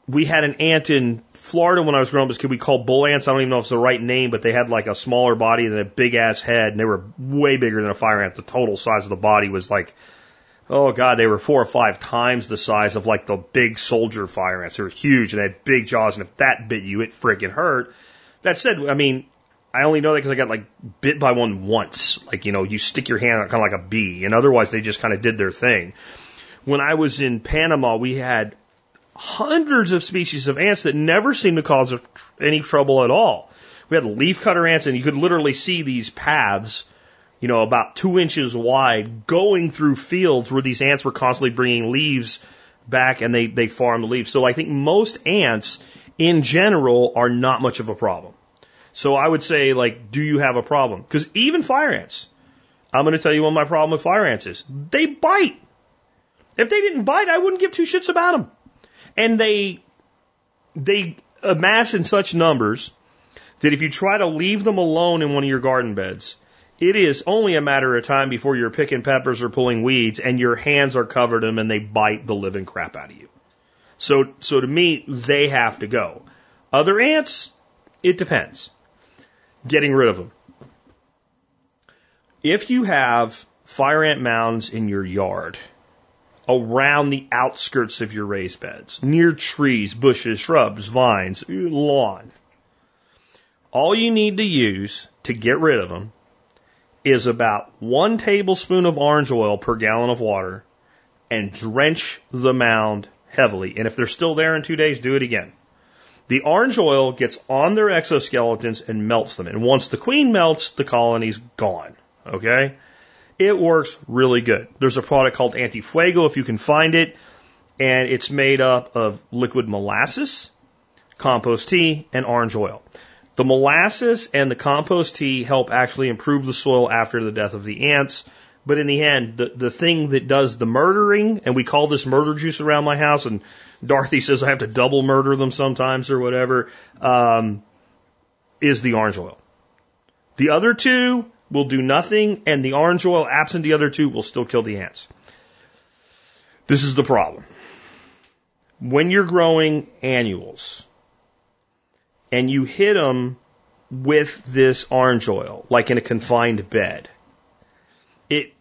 We had an ant in Florida when I was growing up as a kid. We called bull ants. I don't even know if it's the right name, but they had like a smaller body than a big ass head, and they were way bigger than a fire ant. The total size of the body was like, oh god, they were four or five times the size of like the big soldier fire ants. They were huge and they had big jaws, and if that bit you, it freaking hurt. That said, I mean, I only know that because I got like bit by one once. Like, you know, you stick your hand out kind of like a bee, and otherwise they just kind of did their thing. When I was in Panama, we had hundreds of species of ants that never seemed to cause any trouble at all. We had leafcutter ants, and you could literally see these paths, you know, about two inches wide, going through fields where these ants were constantly bringing leaves back, and they they farm the leaves. So I think most ants, in general, are not much of a problem. So I would say, like, do you have a problem? Because even fire ants, I'm going to tell you what my problem with fire ants is. They bite. If they didn't bite, I wouldn't give two shits about them and they they amass in such numbers that if you try to leave them alone in one of your garden beds, it is only a matter of time before you're picking peppers or pulling weeds and your hands are covered in them and they bite the living crap out of you. So, so to me, they have to go. Other ants, it depends. Getting rid of them. If you have fire ant mounds in your yard, around the outskirts of your raised beds, near trees, bushes, shrubs, vines, lawn. All you need to use to get rid of them is about one tablespoon of orange oil per gallon of water and drench the mound heavily. And if they're still there in two days, do it again. The orange oil gets on their exoskeletons and melts them. And once the queen melts, the colony's gone. Okay? It works really good. There's a product called Antifuego if you can find it, and it's made up of liquid molasses, compost tea, and orange oil. The molasses and the compost tea help actually improve the soil after the death of the ants. But in the end, the, the thing that does the murdering, and we call this murder juice around my house, and Dorothy says I have to double murder them sometimes or whatever, um, is the orange oil. The other two, will do nothing, and the orange oil, absent the other two, will still kill the ants. This is the problem. When you're growing annuals and you hit them with this orange oil, like in a confined bed, it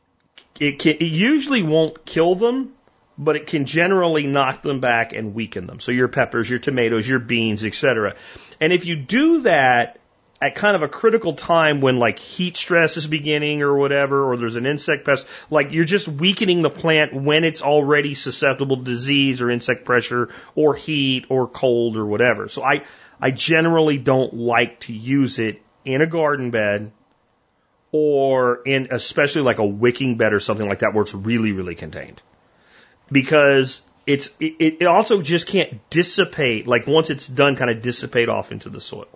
it, can, it usually won't kill them, but it can generally knock them back and weaken them. So your peppers, your tomatoes, your beans, etc. And if you do that at kind of a critical time when like heat stress is beginning or whatever, or there's an insect pest, like you're just weakening the plant when it's already susceptible to disease or insect pressure or heat or cold or whatever. So I, I generally don't like to use it in a garden bed or in especially like a wicking bed or something like that where it's really, really contained. Because it's, it, it also just can't dissipate, like once it's done, kind of dissipate off into the soil.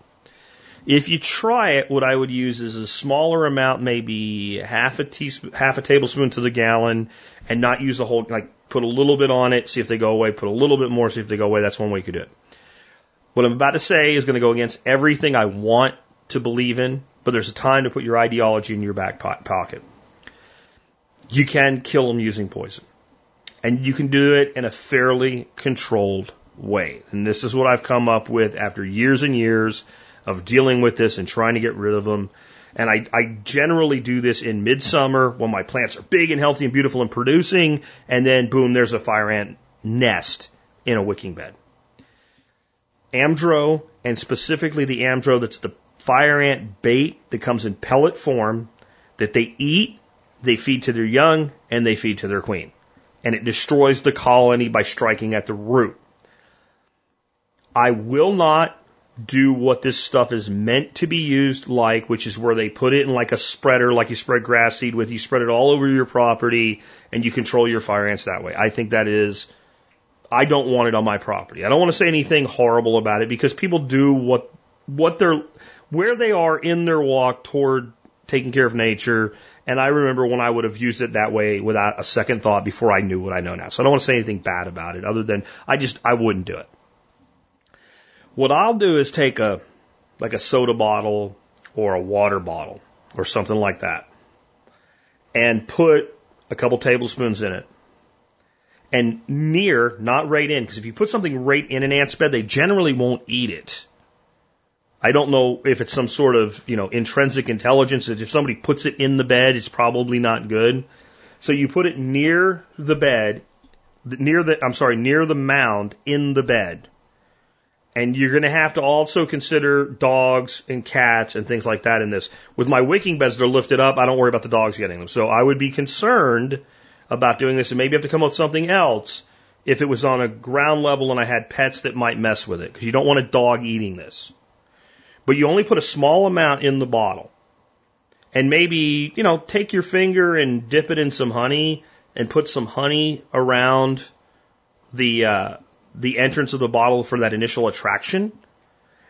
If you try it, what I would use is a smaller amount, maybe half a teaspoon, half a tablespoon to the gallon, and not use the whole. Like put a little bit on it, see if they go away. Put a little bit more, see if they go away. That's one way you could do it. What I'm about to say is going to go against everything I want to believe in, but there's a time to put your ideology in your back pocket. You can kill them using poison, and you can do it in a fairly controlled way. And this is what I've come up with after years and years of dealing with this and trying to get rid of them. And I, I generally do this in midsummer when my plants are big and healthy and beautiful and producing, and then boom, there's a fire ant nest in a wicking bed. Amdro, and specifically the Amdro that's the fire ant bait that comes in pellet form that they eat, they feed to their young, and they feed to their queen. And it destroys the colony by striking at the root. I will not do what this stuff is meant to be used like, which is where they put it in like a spreader, like you spread grass seed with, you spread it all over your property and you control your fire ants that way. I think that is, I don't want it on my property. I don't want to say anything horrible about it because people do what, what they're, where they are in their walk toward taking care of nature. And I remember when I would have used it that way without a second thought before I knew what I know now. So I don't want to say anything bad about it other than I just, I wouldn't do it. What I'll do is take a, like a soda bottle or a water bottle or something like that and put a couple tablespoons in it. And near, not right in, because if you put something right in an ant's bed, they generally won't eat it. I don't know if it's some sort of, you know, intrinsic intelligence that if somebody puts it in the bed, it's probably not good. So you put it near the bed, near the, I'm sorry, near the mound in the bed. And you're going to have to also consider dogs and cats and things like that in this. With my wicking beds, they're lifted up. I don't worry about the dogs getting them. So I would be concerned about doing this and maybe have to come up with something else if it was on a ground level and I had pets that might mess with it because you don't want a dog eating this. But you only put a small amount in the bottle. And maybe, you know, take your finger and dip it in some honey and put some honey around the, uh, the entrance of the bottle for that initial attraction.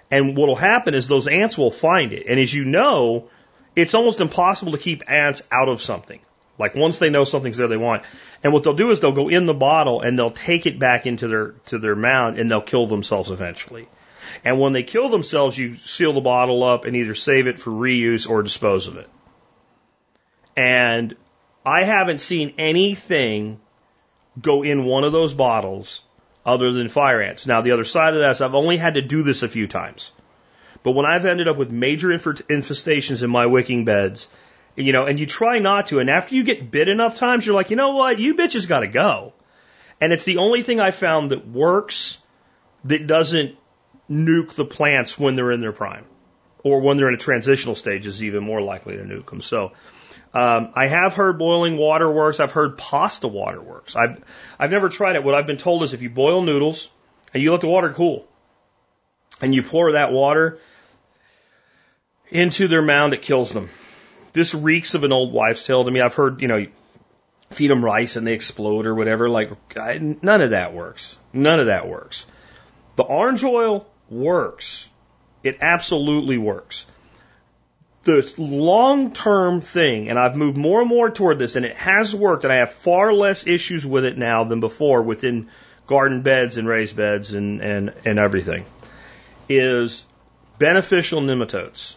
And what will happen is those ants will find it. And as you know, it's almost impossible to keep ants out of something. Like once they know something's there they want. And what they'll do is they'll go in the bottle and they'll take it back into their to their mound and they'll kill themselves eventually. And when they kill themselves, you seal the bottle up and either save it for reuse or dispose of it. And I haven't seen anything go in one of those bottles other than fire ants. Now, the other side of that is I've only had to do this a few times. But when I've ended up with major infestations in my wicking beds, you know, and you try not to, and after you get bit enough times, you're like, you know what, you bitches got to go. And it's the only thing I found that works that doesn't nuke the plants when they're in their prime, or when they're in a transitional stage is even more likely to nuke them. So um, I have heard boiling water works. I've heard pasta water works. I've I've never tried it. What I've been told is if you boil noodles and you let the water cool, and you pour that water into their mound, it kills them. This reeks of an old wives' tale to me. I've heard, you know, feed them rice and they explode or whatever. Like, I, none of that works. None of that works. The orange oil works. It absolutely works the long term thing, and I've moved more and more toward this, and it has worked, and I have far less issues with it now than before within garden beds and raised beds and, and, and everything, is beneficial nematodes.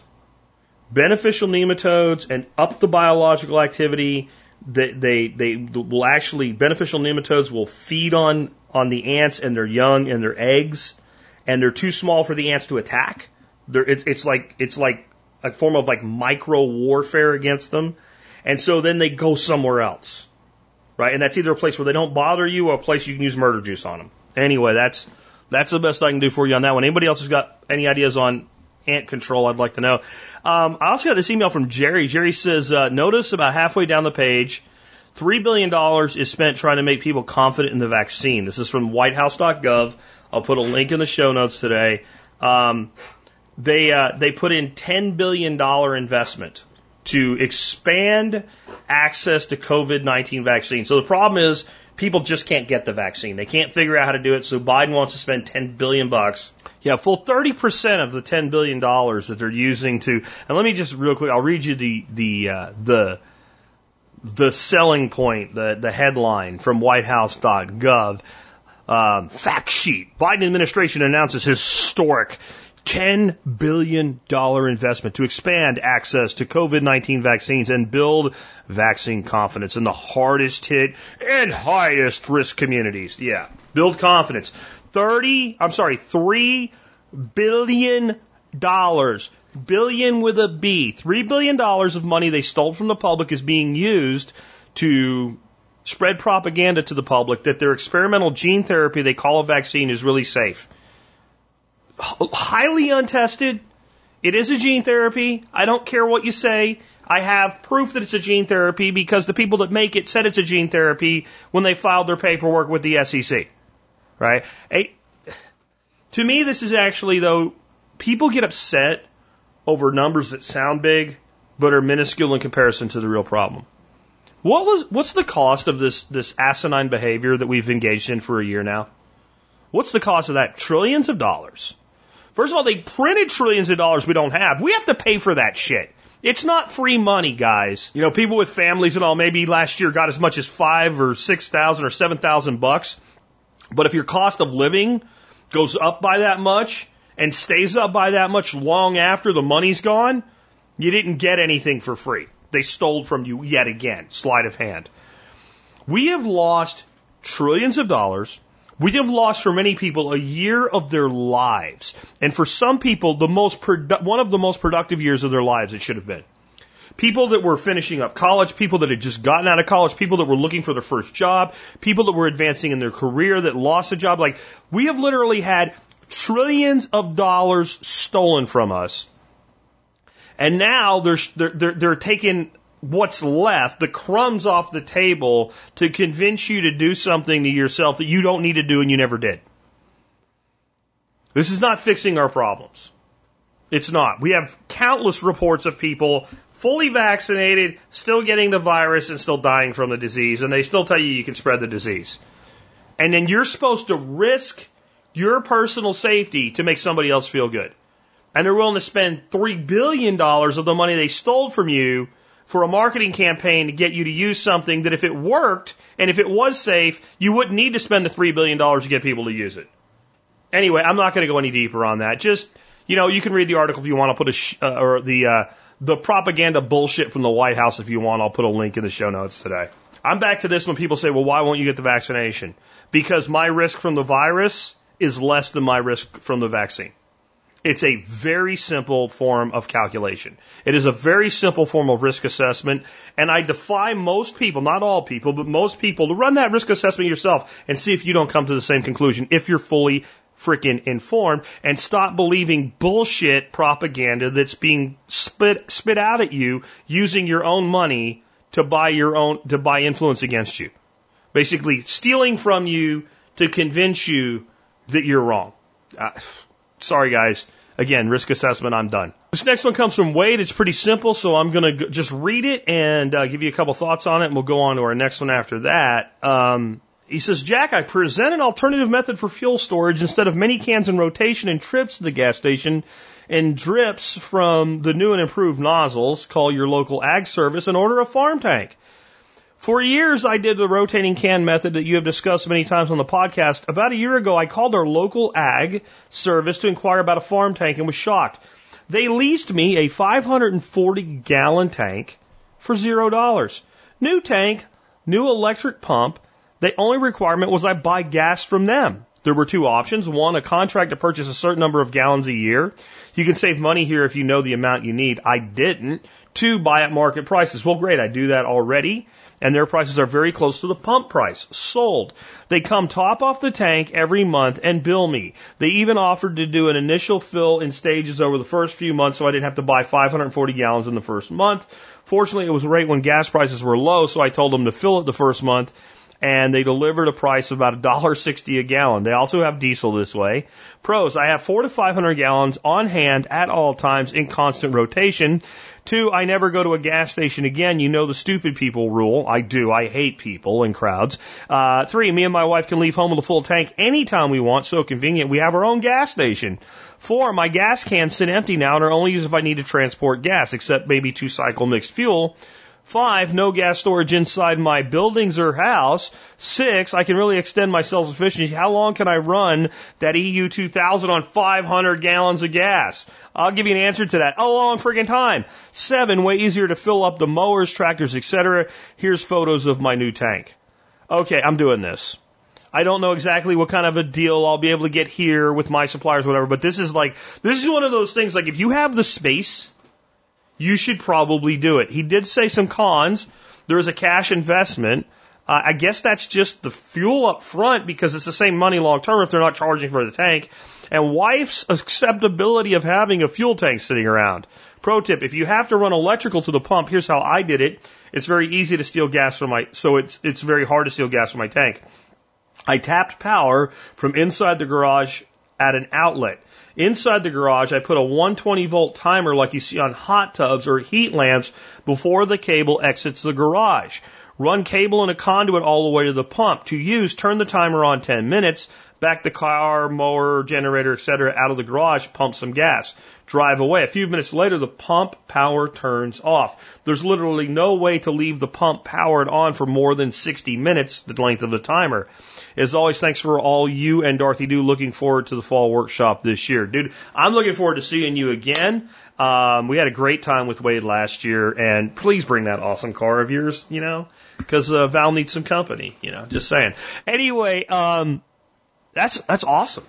Beneficial nematodes and up the biological activity. They, they, they will actually, beneficial nematodes will feed on, on the ants and their young and their eggs, and they're too small for the ants to attack. They're, it's, it's like, it's like a form of like micro warfare against them. And so then they go somewhere else. Right? And that's either a place where they don't bother you or a place you can use murder juice on them. Anyway, that's, that's the best I can do for you on that one. Anybody else has got any ideas on ant control? I'd like to know. Um, I also got this email from Jerry. Jerry says, uh, notice about halfway down the page, $3 billion is spent trying to make people confident in the vaccine. This is from whitehouse.gov. I'll put a link in the show notes today. Um, they uh, they put in ten billion dollar investment to expand access to COVID nineteen vaccine. So the problem is people just can't get the vaccine. They can't figure out how to do it. So Biden wants to spend ten billion bucks. Yeah, full thirty percent of the ten billion dollars that they're using to. And let me just real quick. I'll read you the the uh, the the selling point, the the headline from WhiteHouse.gov. Um, fact sheet. Biden administration announces historic $10 billion investment to expand access to COVID-19 vaccines and build vaccine confidence in the hardest hit and highest risk communities. Yeah. Build confidence. 30, I'm sorry, $3 billion. Billion with a B. $3 billion of money they stole from the public is being used to spread propaganda to the public that their experimental gene therapy they call a vaccine is really safe highly untested, It is a gene therapy. I don't care what you say. I have proof that it's a gene therapy because the people that make it said it's a gene therapy when they filed their paperwork with the SEC. Right? To me, this is actually, though, people get upset over numbers that sound big but are minuscule in comparison to the real problem. What was what's the cost of this this asinine behavior that we've engaged in for a year now? What's the cost of that? Trillions of dollars. First of all, they printed trillions of dollars we don't have. We have to pay for that shit. It's not free money, guys. You know, people with families and all maybe last year got as much as five or six thousand or seven thousand bucks. But if your cost of living goes up by that much and stays up by that much long after the money's gone, you didn't get anything for free. They stole from you yet again, sleight of hand. We have lost trillions of dollars. We have lost for many people a year of their lives. And for some people, the most produ- one of the most productive years of their lives it should have been. People that were finishing up college, people that had just gotten out of college, people that were looking for their first job, people that were advancing in their career that lost a job. Like, we have literally had trillions of dollars stolen from us and now they're, they're, they're taking what's left, the crumbs off the table to convince you to do something to yourself that you don't need to do and you never did. This is not fixing our problems. It's not. We have countless reports of people fully vaccinated, still getting the virus and still dying from the disease, and they still tell you you can spread the disease. And then you're supposed to risk your personal safety to make somebody else feel good and they're willing to spend $3 billion of the money they stole from you for a marketing campaign to get you to use something that if it worked and if it was safe, you wouldn't need to spend the $3 billion to get people to use it. Anyway, I'm not going to go any deeper on that. Just, you know, you can read the article if you want. I'll put a, sh- uh, or the, uh, the propaganda bullshit from the White House if you want. I'll put a link in the show notes today. I'm back to this when people say, well, why won't you get the vaccination? Because my risk from the virus is less than my risk from the vaccine. It's a very simple form of calculation. It is a very simple form of risk assessment, and I defy most people, not all people, but most people, to run that risk assessment yourself and see if you don't come to the same conclusion if you're fully freaking informed and stop believing bullshit propaganda that's being spit spit out at you using your own money to buy your own to buy influence against you. Basically stealing from you to convince you that you're wrong. Uh, Sorry, guys. Again, risk assessment, I'm done. This next one comes from Wade. It's pretty simple, so I'm going to just read it and uh, give you a couple thoughts on it, and we'll go on to our next one after that. Um, he says, Jack, I present an alternative method for fuel storage instead of many cans in rotation and trips to the gas station and drips from the new and improved nozzles. Call your local ag service and order a farm tank. For years, I did the rotating can method that you have discussed many times on the podcast. About a year ago, I called our local ag service to inquire about a farm tank and was shocked. They leased me a 540 gallon tank for zero dollars. New tank, new electric pump. The only requirement was I buy gas from them. There were two options. One, a contract to purchase a certain number of gallons a year. You can save money here if you know the amount you need. I didn't. Two, buy at market prices. Well, great. I do that already and their prices are very close to the pump price. Sold. They come top off the tank every month and bill me. They even offered to do an initial fill in stages over the first few months so I didn't have to buy 540 gallons in the first month. Fortunately, it was right when gas prices were low, so I told them to fill it the first month and they delivered a price of about $1.60 a gallon. They also have diesel this way. Pros, I have four to 500 gallons on hand at all times in constant rotation. Two, I never go to a gas station again. You know the stupid people rule. I do. I hate people and crowds. Uh, three, me and my wife can leave home with a full tank anytime we want. So convenient. We have our own gas station. Four, my gas cans sit empty now and are only used if I need to transport gas, except maybe two cycle mixed fuel. Five, no gas storage inside my buildings or house. Six, I can really extend my self-sufficiency. How long can I run that EU 2000 on 500 gallons of gas? I'll give you an answer to that. A long friggin' time. Seven, way easier to fill up the mowers, tractors, etc. Here's photos of my new tank. Okay, I'm doing this. I don't know exactly what kind of a deal I'll be able to get here with my suppliers, whatever, but this is like, this is one of those things like if you have the space, you should probably do it. He did say some cons. There is a cash investment. Uh, I guess that's just the fuel up front because it's the same money long term if they're not charging for the tank. And wife's acceptability of having a fuel tank sitting around. Pro tip, if you have to run electrical to the pump, here's how I did it. It's very easy to steal gas from my, so it's, it's very hard to steal gas from my tank. I tapped power from inside the garage at an outlet. Inside the garage, I put a 120 volt timer like you see on hot tubs or heat lamps before the cable exits the garage. Run cable and a conduit all the way to the pump. To use, turn the timer on 10 minutes, back the car, mower, generator, etc. out of the garage, pump some gas, drive away. A few minutes later, the pump power turns off. There's literally no way to leave the pump powered on for more than 60 minutes, the length of the timer. As always, thanks for all you and Dorothy do. Looking forward to the fall workshop this year. Dude, I'm looking forward to seeing you again. Um, we had a great time with Wade last year, and please bring that awesome car of yours, you know, because uh, Val needs some company, you know, just saying. Anyway, um, that's, that's awesome.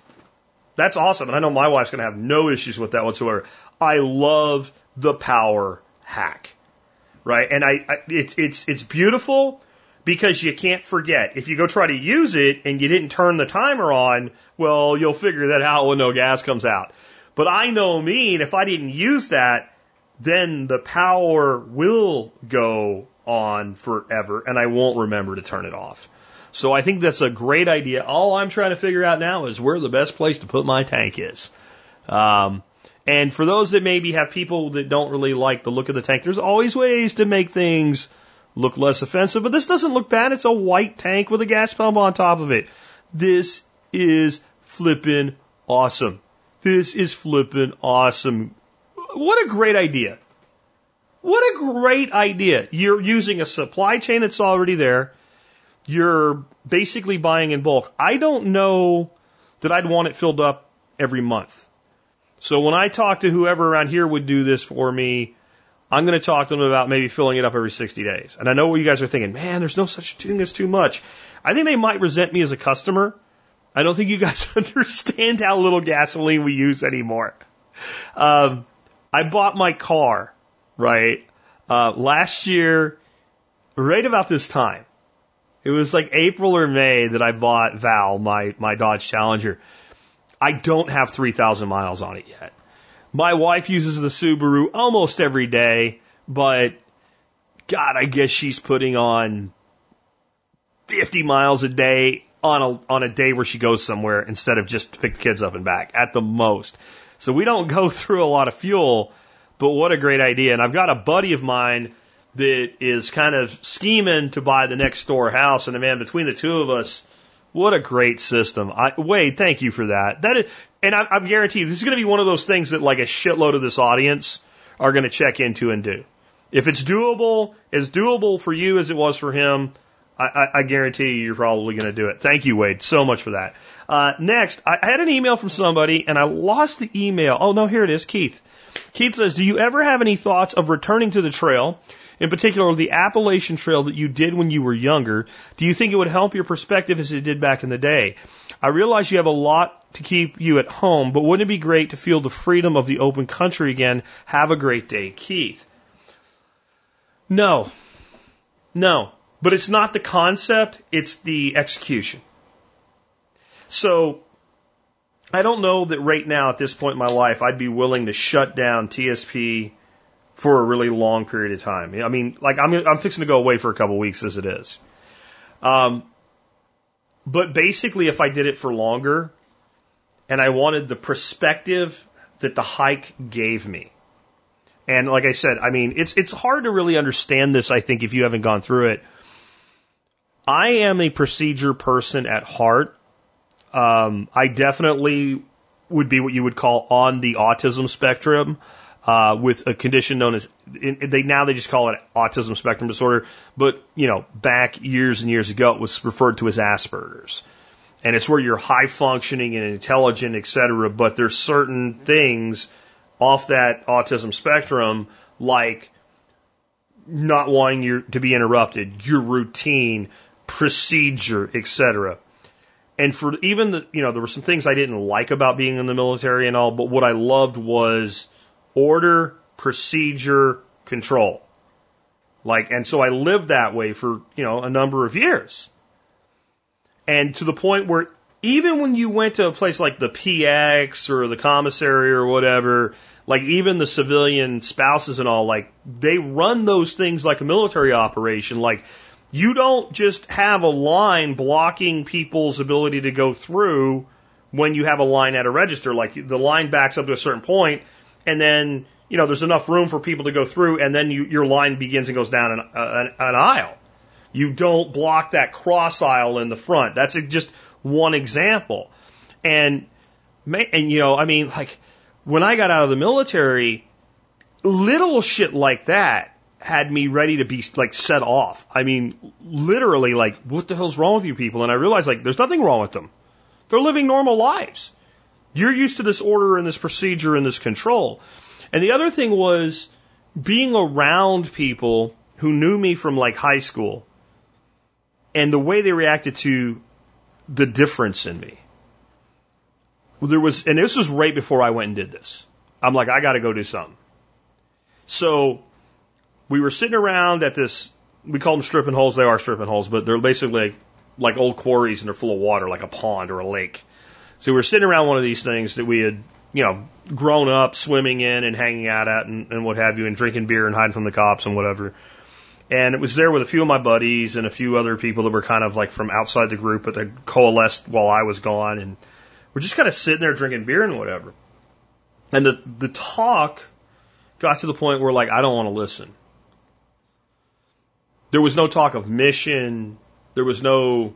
That's awesome. And I know my wife's going to have no issues with that whatsoever. I love the power hack, right? And I, I it's, it's, it's beautiful because you can't forget. If you go try to use it and you didn't turn the timer on, well, you'll figure that out when no gas comes out. But I know me, and if I didn't use that, then the power will go on forever and I won't remember to turn it off. So I think that's a great idea. All I'm trying to figure out now is where the best place to put my tank is. Um, and for those that maybe have people that don't really like the look of the tank, there's always ways to make things look less offensive, but this doesn't look bad. It's a white tank with a gas pump on top of it. This is flippin' awesome. This is flippin' awesome. What a great idea. What a great idea. You're using a supply chain that's already there. You're basically buying in bulk. I don't know that I'd want it filled up every month. So when I talk to whoever around here would do this for me, I'm going to talk to them about maybe filling it up every 60 days. And I know what you guys are thinking, man, there's no such thing as too much. I think they might resent me as a customer. I don't think you guys understand how little gasoline we use anymore. Um, I bought my car, right, uh, last year, right about this time. It was like April or May that I bought Val, my, my Dodge Challenger. I don't have 3,000 miles on it yet. My wife uses the Subaru almost every day, but God, I guess she's putting on 50 miles a day on a, on a day where she goes somewhere instead of just to pick the kids up and back at the most. So we don't go through a lot of fuel, but what a great idea. And I've got a buddy of mine that is kind of scheming to buy the next door house. And man, between the two of us, what a great system. I, Wade, thank you for that. That is, and I, I'm guaranteed this is going to be one of those things that like a shitload of this audience are going to check into and do. If it's doable, as doable for you as it was for him, I, I, I guarantee you you're probably going to do it. Thank you, Wade, so much for that. Uh, next, I had an email from somebody and I lost the email. Oh no, here it is, Keith. Keith says, do you ever have any thoughts of returning to the trail? In particular, the Appalachian Trail that you did when you were younger, do you think it would help your perspective as it did back in the day? I realize you have a lot to keep you at home, but wouldn't it be great to feel the freedom of the open country again? Have a great day, Keith. No. No. But it's not the concept, it's the execution. So, I don't know that right now at this point in my life I'd be willing to shut down TSP for a really long period of time. I mean, like I'm I'm fixing to go away for a couple weeks as it is. Um, but basically, if I did it for longer, and I wanted the perspective that the hike gave me, and like I said, I mean, it's it's hard to really understand this. I think if you haven't gone through it, I am a procedure person at heart. Um, I definitely would be what you would call on the autism spectrum uh, with a condition known as they now they just call it autism spectrum disorder, but you know back years and years ago it was referred to as Asperger's, and it's where you're high functioning and intelligent, et cetera, but there's certain things off that autism spectrum like not wanting your to be interrupted, your routine, procedure, et cetera. And for even the you know there were some things I didn't like about being in the military and all, but what I loved was order, procedure, control. Like, and so I lived that way for, you know, a number of years. And to the point where even when you went to a place like the PX or the commissary or whatever, like even the civilian spouses and all, like they run those things like a military operation. Like you don't just have a line blocking people's ability to go through when you have a line at a register. Like the line backs up to a certain point and then, you know, there's enough room for people to go through and then you, your line begins and goes down an, uh, an, an aisle. You don't block that cross aisle in the front. That's just one example. And, and you know, I mean, like, when I got out of the military, little shit like that had me ready to be like set off. I mean, literally, like, what the hell's wrong with you people? And I realized, like, there's nothing wrong with them. They're living normal lives. You're used to this order and this procedure and this control. And the other thing was being around people who knew me from like high school and the way they reacted to the difference in me. There was, and this was right before I went and did this. I'm like, I got to go do something. So we were sitting around at this, we call them stripping holes. They are stripping holes, but they're basically like, like old quarries and they're full of water, like a pond or a lake. So we were sitting around one of these things that we had, you know, grown up swimming in and hanging out at and, and what have you and drinking beer and hiding from the cops and whatever. And it was there with a few of my buddies and a few other people that were kind of like from outside the group, but they coalesced while I was gone. And we're just kind of sitting there drinking beer and whatever. And the, the talk got to the point where like, I don't want to listen. There was no talk of mission. There was no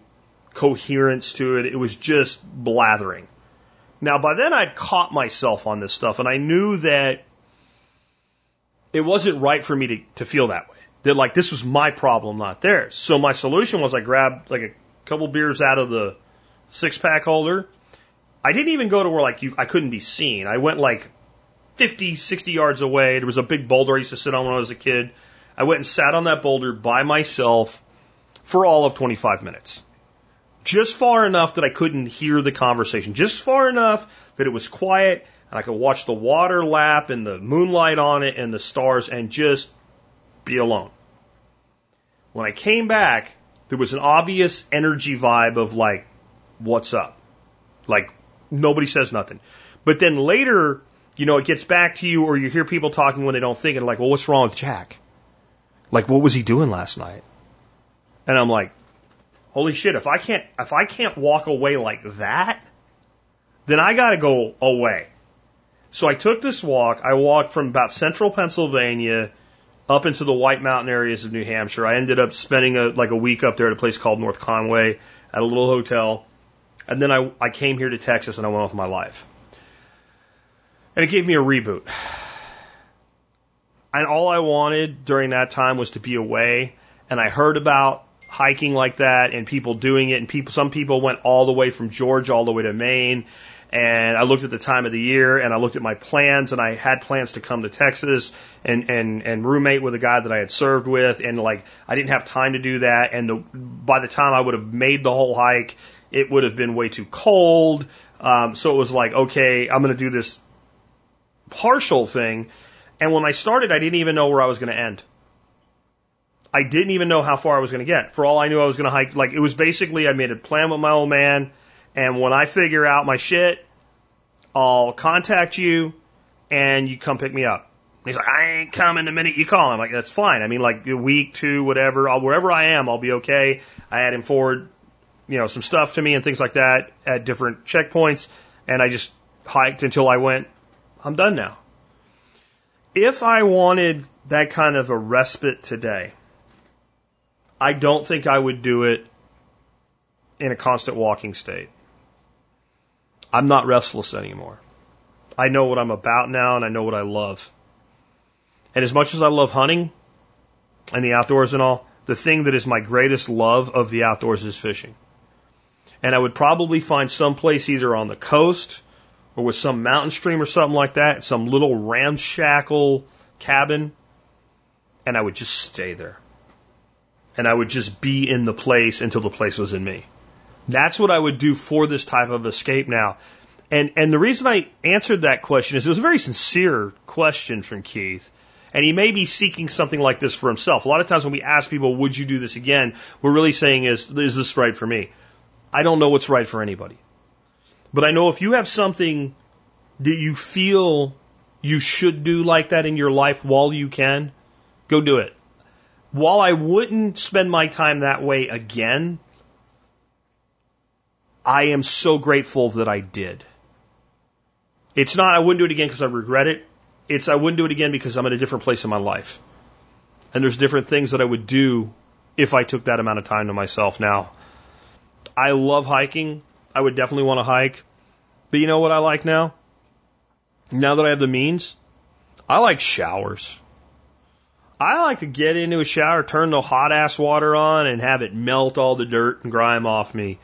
coherence to it. It was just blathering. Now, by then I'd caught myself on this stuff and I knew that it wasn't right for me to, to feel that way that like this was my problem, not theirs. So my solution was I grabbed like a couple beers out of the six pack holder. I didn't even go to where like you, I couldn't be seen. I went like 50, 60 yards away. There was a big boulder I used to sit on when I was a kid. I went and sat on that boulder by myself for all of 25 minutes. Just far enough that I couldn't hear the conversation. Just far enough that it was quiet and I could watch the water lap and the moonlight on it and the stars and just be alone. When I came back, there was an obvious energy vibe of like, what's up? Like, nobody says nothing. But then later, you know, it gets back to you or you hear people talking when they don't think and like, well, what's wrong with Jack? Like, what was he doing last night? And I'm like, holy shit, if I can't, if I can't walk away like that, then I gotta go away. So I took this walk. I walked from about central Pennsylvania up into the White Mountain areas of New Hampshire. I ended up spending a, like a week up there at a place called North Conway at a little hotel. And then I, I came here to Texas and I went on with my life. And it gave me a reboot. And all I wanted during that time was to be away. And I heard about hiking like that and people doing it and people, some people went all the way from Georgia all the way to Maine and I looked at the time of the year and I looked at my plans and I had plans to come to Texas and, and, and roommate with a guy that I had served with. And like, I didn't have time to do that. And the, by the time I would have made the whole hike, it would have been way too cold. Um, so it was like, okay, I'm going to do this partial thing. And when I started, I didn't even know where I was going to end. I didn't even know how far I was going to get. For all I knew, I was going to hike. Like, it was basically, I made a plan with my old man. And when I figure out my shit, I'll contact you and you come pick me up. He's like, I ain't coming the minute you call. I'm like, that's fine. I mean, like a week, two, whatever, I'll, wherever I am, I'll be okay. I had him forward, you know, some stuff to me and things like that at different checkpoints. And I just hiked until I went, I'm done now. If I wanted that kind of a respite today, I don't think I would do it in a constant walking state. I'm not restless anymore. I know what I'm about now and I know what I love. And as much as I love hunting and the outdoors and all, the thing that is my greatest love of the outdoors is fishing. And I would probably find some place either on the coast or with some mountain stream or something like that, some little ramshackle cabin, and I would just stay there. And I would just be in the place until the place was in me. That's what I would do for this type of escape now. And and the reason I answered that question is it was a very sincere question from Keith. And he may be seeking something like this for himself. A lot of times when we ask people, would you do this again? We're really saying is, is this right for me? I don't know what's right for anybody. But I know if you have something that you feel you should do like that in your life while you can, go do it. While I wouldn't spend my time that way again, I am so grateful that I did. It's not I wouldn't do it again because I regret it. It's I wouldn't do it again because I'm at a different place in my life. And there's different things that I would do if I took that amount of time to myself now. I love hiking. I would definitely want to hike. But you know what I like now? Now that I have the means, I like showers. I like to get into a shower, turn the hot ass water on, and have it melt all the dirt and grime off me.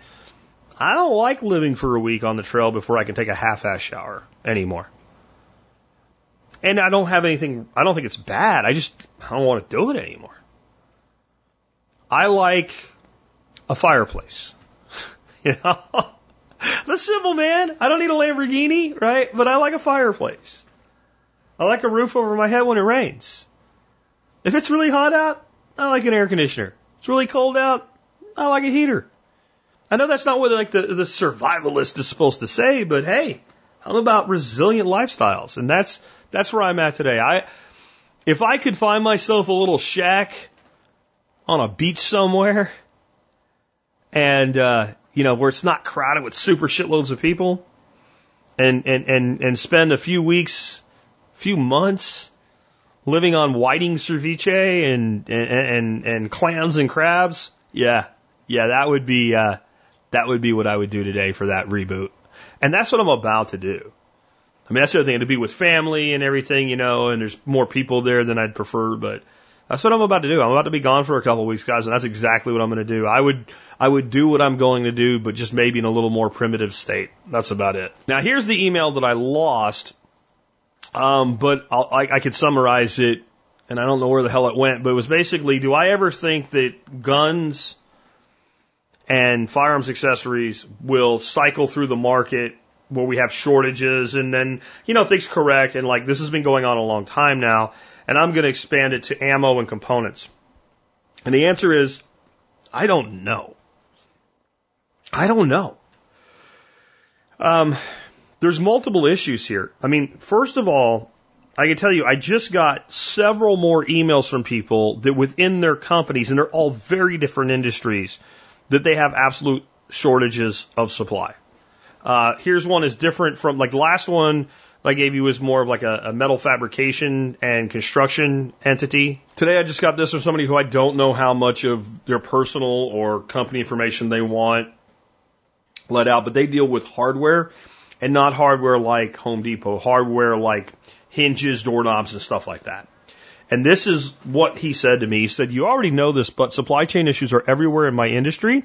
I don't like living for a week on the trail before I can take a half ass shower anymore. And I don't have anything, I don't think it's bad. I just, I don't want to do it anymore. I like a fireplace. you know? That's simple, man. I don't need a Lamborghini, right? But I like a fireplace. I like a roof over my head when it rains. If it's really hot out, I like an air conditioner. If it's really cold out, I like a heater. I know that's not what like the, the survivalist is supposed to say, but hey, I'm about resilient lifestyles, and that's that's where I'm at today. I if I could find myself a little shack on a beach somewhere, and uh, you know where it's not crowded with super shitloads of people, and and and and spend a few weeks, few months living on whiting ceviche and and and, and clams and crabs. Yeah, yeah, that would be uh, that would be what I would do today for that reboot. And that's what I'm about to do. I mean, that's the other thing, to be with family and everything, you know, and there's more people there than I'd prefer, but that's what I'm about to do. I'm about to be gone for a couple of weeks, guys, and that's exactly what I'm going to do. I would, I would do what I'm going to do, but just maybe in a little more primitive state. That's about it. Now, here's the email that I lost, um, but I'll, I, I could summarize it, and I don't know where the hell it went, but it was basically, do I ever think that guns and firearms accessories will cycle through the market where we have shortages and then, you know, things correct. And like this has been going on a long time now. And I'm going to expand it to ammo and components. And the answer is, I don't know. I don't know. Um, there's multiple issues here. I mean, first of all, I can tell you, I just got several more emails from people that within their companies, and they're all very different industries, that they have absolute shortages of supply. Uh, here's one is different from like the last one I gave you was more of like a, a, metal fabrication and construction entity. Today I just got this from somebody who I don't know how much of their personal or company information they want let out, but they deal with hardware and not hardware like Home Depot, hardware like hinges, doorknobs, and stuff like that. And this is what he said to me. He said, You already know this, but supply chain issues are everywhere in my industry.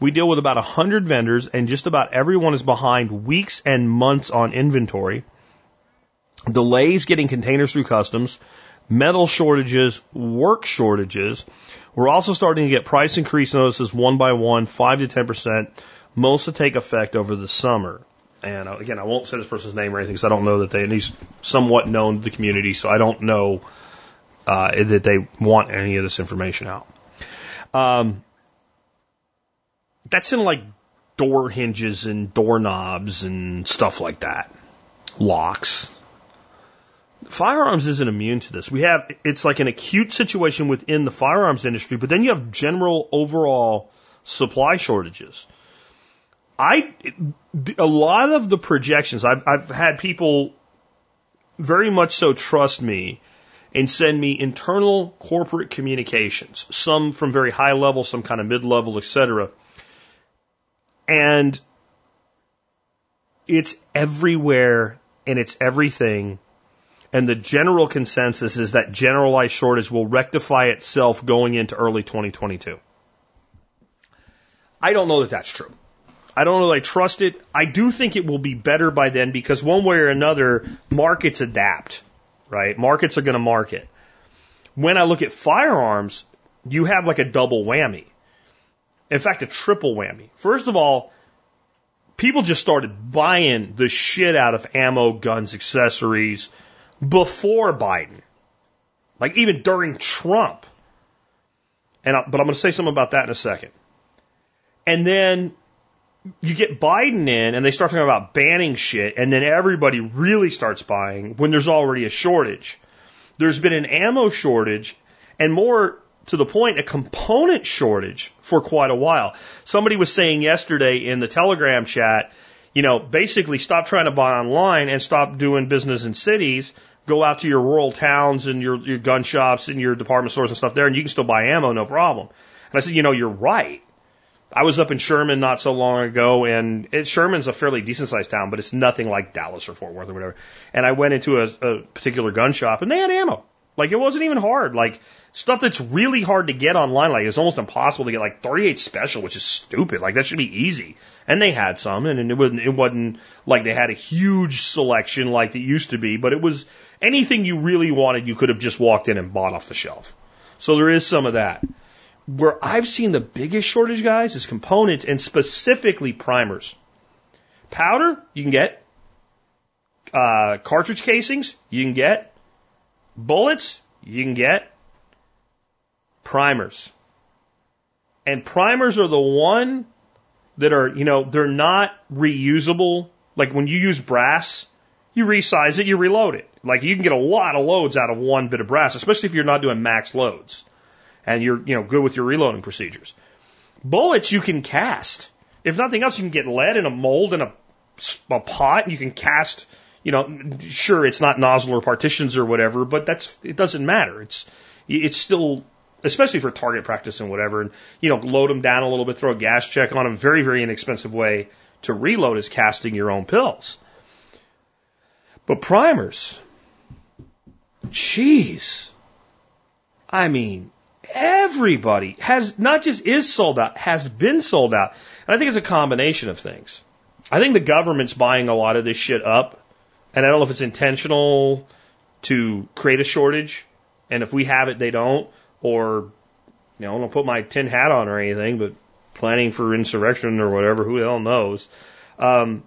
We deal with about 100 vendors, and just about everyone is behind weeks and months on inventory. Delays getting containers through customs, metal shortages, work shortages. We're also starting to get price increase notices one by one, 5 to 10%, most to take effect over the summer. And uh, again, I won't say this person's name or anything because I don't know that they, and he's somewhat known to the community, so I don't know uh, that they want any of this information out. Um, that's in like door hinges and doorknobs and stuff like that. Locks. Firearms isn't immune to this. We have, it's like an acute situation within the firearms industry, but then you have general overall supply shortages. I, a lot of the projections, I've, I've had people very much so trust me and send me internal corporate communications, some from very high level, some kind of mid level, etc. And it's everywhere and it's everything. And the general consensus is that generalized shortage will rectify itself going into early 2022. I don't know that that's true. I don't I trust it. I do think it will be better by then because one way or another, markets adapt, right? Markets are going to market. When I look at firearms, you have like a double whammy. In fact, a triple whammy. First of all, people just started buying the shit out of ammo, guns, accessories before Biden. Like even during Trump. And I, but I'm going to say something about that in a second. And then you get Biden in and they start talking about banning shit and then everybody really starts buying when there's already a shortage. There's been an ammo shortage and more to the point, a component shortage for quite a while. Somebody was saying yesterday in the Telegram chat, you know, basically stop trying to buy online and stop doing business in cities. Go out to your rural towns and your, your gun shops and your department stores and stuff there, and you can still buy ammo, no problem. And I said, you know, you're right. I was up in Sherman not so long ago, and it, Sherman's a fairly decent sized town, but it's nothing like Dallas or Fort Worth or whatever. And I went into a, a particular gun shop, and they had ammo. Like it wasn't even hard. Like stuff that's really hard to get online. Like it's almost impossible to get. Like 38 special, which is stupid. Like that should be easy. And they had some, and it wasn't. It wasn't like they had a huge selection like it used to be. But it was anything you really wanted, you could have just walked in and bought off the shelf. So there is some of that. Where I've seen the biggest shortage, guys, is components and specifically primers. Powder, you can get. Uh, cartridge casings, you can get. Bullets, you can get. Primers. And primers are the one that are, you know, they're not reusable. Like when you use brass, you resize it, you reload it. Like you can get a lot of loads out of one bit of brass, especially if you're not doing max loads and you're, you know, good with your reloading procedures. Bullets you can cast. If nothing else, you can get lead in a mold in a, a pot and you can cast, you know, sure it's not Nosler or partitions or whatever, but that's, it doesn't matter. It's, it's still, especially for target practice and whatever, and, you know, load them down a little bit, throw a gas check on them. Very, very inexpensive way to reload is casting your own pills. But primers, jeez. I mean, everybody has not just is sold out, has been sold out. And I think it's a combination of things. I think the government's buying a lot of this shit up, and I don't know if it's intentional to create a shortage, and if we have it, they don't, or you know, I don't put my tin hat on or anything, but planning for insurrection or whatever, who the hell knows. Um,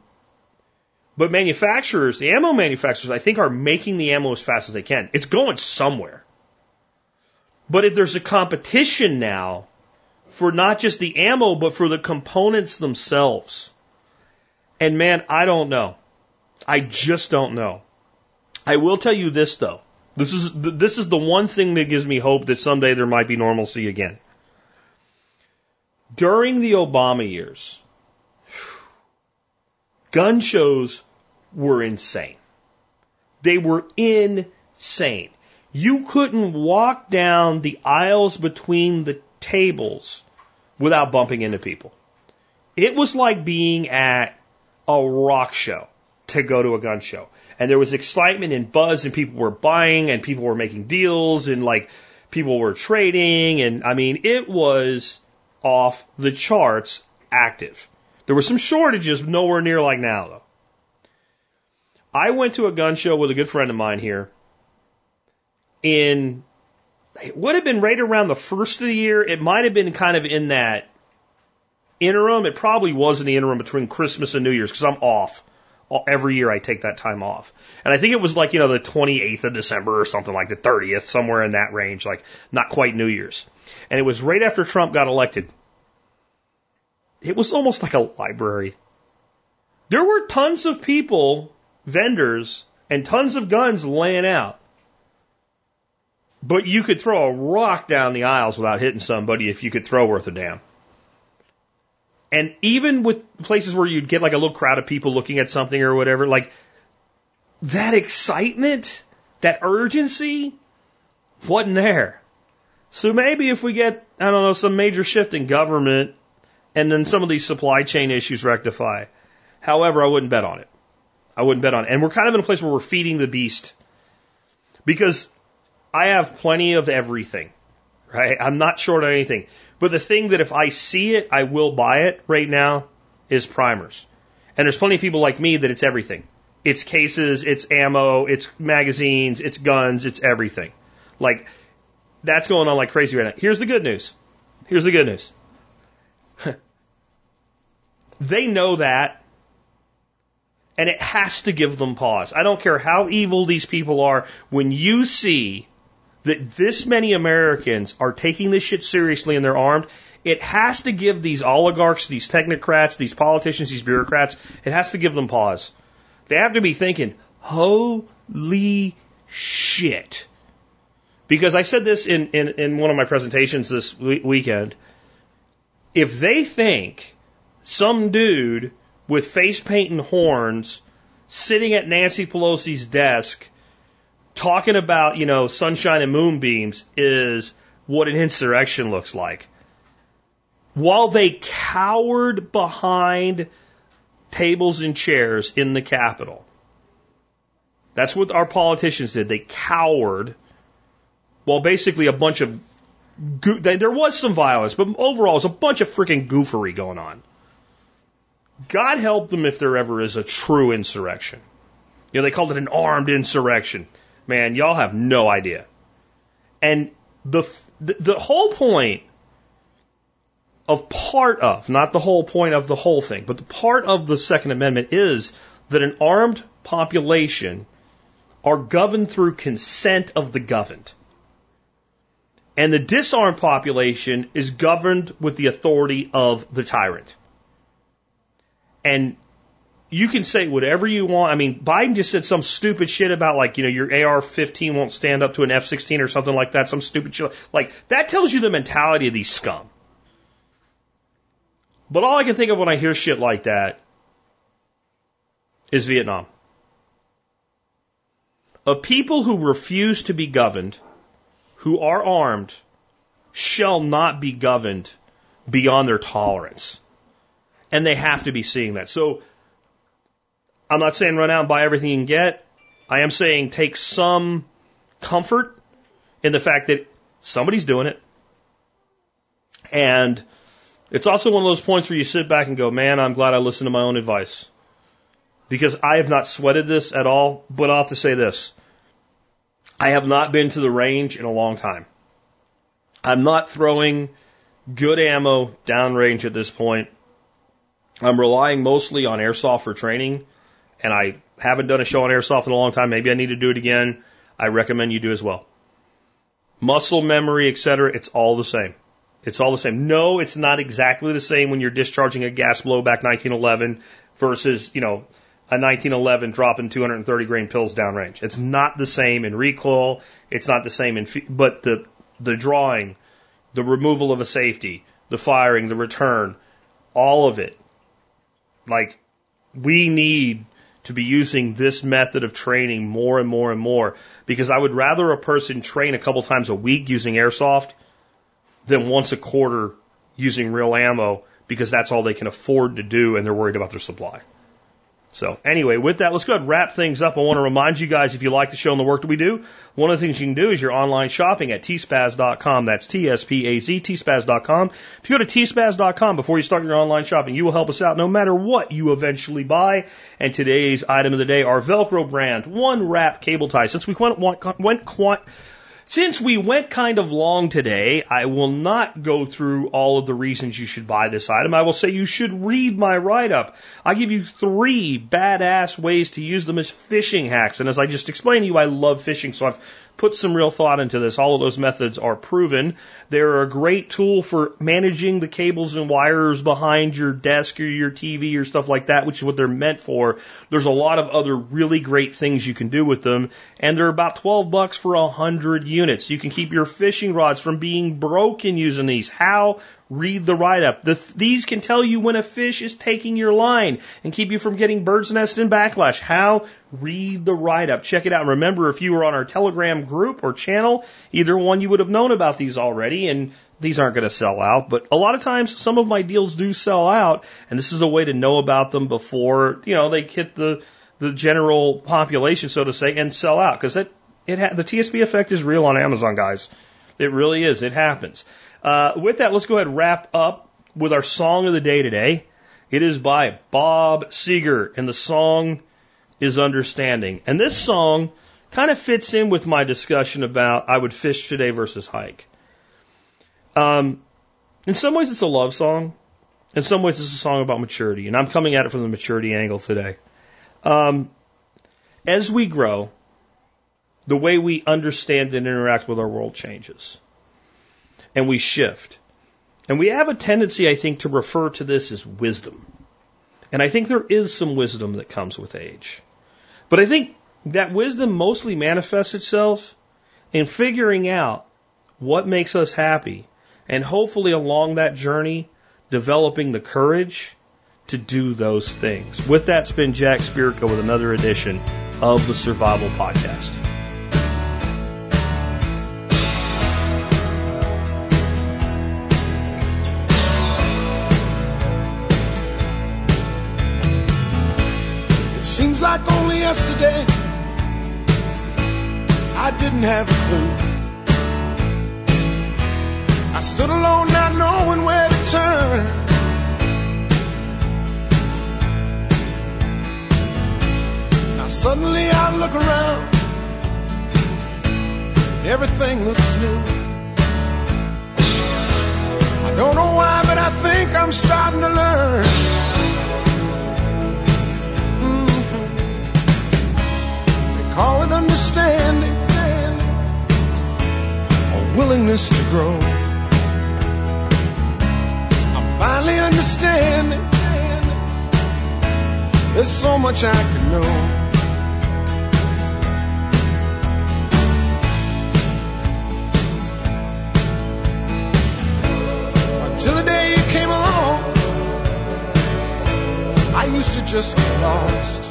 but manufacturers, the ammo manufacturers, I think are making the ammo as fast as they can. It's going somewhere. But if there's a competition now for not just the ammo, but for the components themselves. And man, I don't know. I just don't know. I will tell you this though. This is this is the one thing that gives me hope that someday there might be normalcy again. During the Obama years, gun shows were insane. They were insane. You couldn't walk down the aisles between the tables without bumping into people. It was like being at a rock show to go to a gun show. And there was excitement and buzz and people were buying and people were making deals and like people were trading. And I mean, it was off the charts active. There were some shortages, nowhere near like now though. I went to a gun show with a good friend of mine here in, it would have been right around the first of the year. It might have been kind of in that interim. It probably was in the interim between Christmas and New Year's because I'm off. Every year I take that time off. And I think it was like, you know, the 28th of December or something like the 30th, somewhere in that range, like not quite New Year's. And it was right after Trump got elected. It was almost like a library. There were tons of people, vendors, and tons of guns laying out. But you could throw a rock down the aisles without hitting somebody if you could throw worth a damn. And even with places where you'd get like a little crowd of people looking at something or whatever, like that excitement, that urgency wasn't there. So maybe if we get, I don't know, some major shift in government and then some of these supply chain issues rectify. However, I wouldn't bet on it. I wouldn't bet on it. And we're kind of in a place where we're feeding the beast because I have plenty of everything, right? I'm not short on anything. But the thing that if I see it, I will buy it right now is primers. And there's plenty of people like me that it's everything. It's cases, it's ammo, it's magazines, it's guns, it's everything. Like, that's going on like crazy right now. Here's the good news. Here's the good news. they know that, and it has to give them pause. I don't care how evil these people are. When you see that this many Americans are taking this shit seriously and they're armed, it has to give these oligarchs, these technocrats, these politicians, these bureaucrats, it has to give them pause. They have to be thinking, holy shit. Because I said this in, in, in one of my presentations this we- weekend. If they think some dude with face paint and horns sitting at Nancy Pelosi's desk talking about, you know, sunshine and moonbeams is what an insurrection looks like. While they cowered behind tables and chairs in the Capitol. That's what our politicians did. They cowered while basically a bunch of go- there was some violence, but overall it was a bunch of freaking goofery going on. God help them if there ever is a true insurrection. You know, they called it an armed insurrection. Man, y'all have no idea. And the, the, the whole point of part of, not the whole point of the whole thing, but the part of the Second Amendment is that an armed population are governed through consent of the governed. And the disarmed population is governed with the authority of the tyrant. And you can say whatever you want. I mean, Biden just said some stupid shit about like, you know, your AR-15 won't stand up to an F-16 or something like that. Some stupid shit. Like, that tells you the mentality of these scum. But all I can think of when I hear shit like that is Vietnam. A people who refuse to be governed, who are armed, shall not be governed beyond their tolerance. And they have to be seeing that. So, I'm not saying run out and buy everything you can get. I am saying take some comfort in the fact that somebody's doing it. And it's also one of those points where you sit back and go, man, I'm glad I listened to my own advice. Because I have not sweated this at all, but I'll have to say this. I have not been to the range in a long time. I'm not throwing good ammo downrange at this point. I'm relying mostly on airsoft for training, and I haven't done a show on airsoft in a long time. Maybe I need to do it again. I recommend you do as well. Muscle memory, etc., it's all the same. It's all the same. No, it's not exactly the same when you're discharging a gas blowback 1911 versus, you know, a 1911 dropping 230 grain pills downrange. It's not the same in recoil. It's not the same in, but the, the drawing, the removal of a safety, the firing, the return, all of it. Like, we need to be using this method of training more and more and more because I would rather a person train a couple times a week using airsoft than once a quarter using real ammo because that's all they can afford to do and they're worried about their supply. So anyway, with that, let's go ahead and wrap things up. I want to remind you guys, if you like the show and the work that we do, one of the things you can do is your online shopping at tspaz.com. That's T-S-P-A-Z, tspaz.com. If you go to tspaz.com before you start your online shopping, you will help us out no matter what you eventually buy. And today's item of the day, our Velcro brand, one wrap cable tie. Since we went, went, since we went kind of long today, I will not go through all of the reasons you should buy this item. I will say you should read my write up. I give you three badass ways to use them as fishing hacks. And as I just explained to you, I love fishing, so I've put some real thought into this. All of those methods are proven. They're a great tool for managing the cables and wires behind your desk or your TV or stuff like that, which is what they're meant for. There's a lot of other really great things you can do with them, and they're about 12 bucks for a hundred units. You can keep your fishing rods from being broken using these. How? Read the write up. The, these can tell you when a fish is taking your line and keep you from getting bird's nest and backlash. How? Read the write up. Check it out. Remember, if you were on our Telegram group or channel, either one you would have known about these already and these aren't going to sell out, but a lot of times some of my deals do sell out and this is a way to know about them before, you know, they hit the, the general population, so to say, and sell out because it, it ha- the TSP effect is real on Amazon, guys. It really is. It happens. Uh, with that, let's go ahead and wrap up with our song of the day today. It is by Bob Seger, and the song is Understanding. And this song kind of fits in with my discussion about I would fish today versus hike. Um, in some ways, it's a love song. In some ways, it's a song about maturity, and I'm coming at it from the maturity angle today. Um, as we grow, the way we understand and interact with our world changes. And we shift. And we have a tendency, I think, to refer to this as wisdom. And I think there is some wisdom that comes with age. But I think that wisdom mostly manifests itself in figuring out what makes us happy and hopefully along that journey, developing the courage to do those things. With that, it's been Jack Spirko with another edition of the Survival Podcast. Yesterday I didn't have a clue. I stood alone not knowing where to turn. Now suddenly I look around, everything looks new. I don't know why, but I think I'm starting to learn. Call it understanding, a willingness to grow. I'm finally understanding. There's so much I could know. Until the day you came along, I used to just get lost.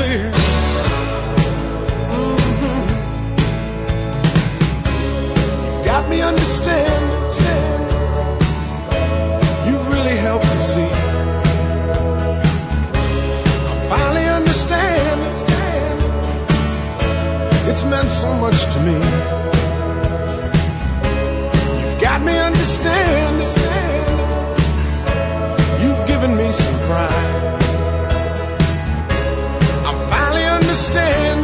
Clear. Mhm. Got me understanding. You really helped me see. I finally understand. It's meant so much to me. You've got me understanding. You've given me some pride. Finally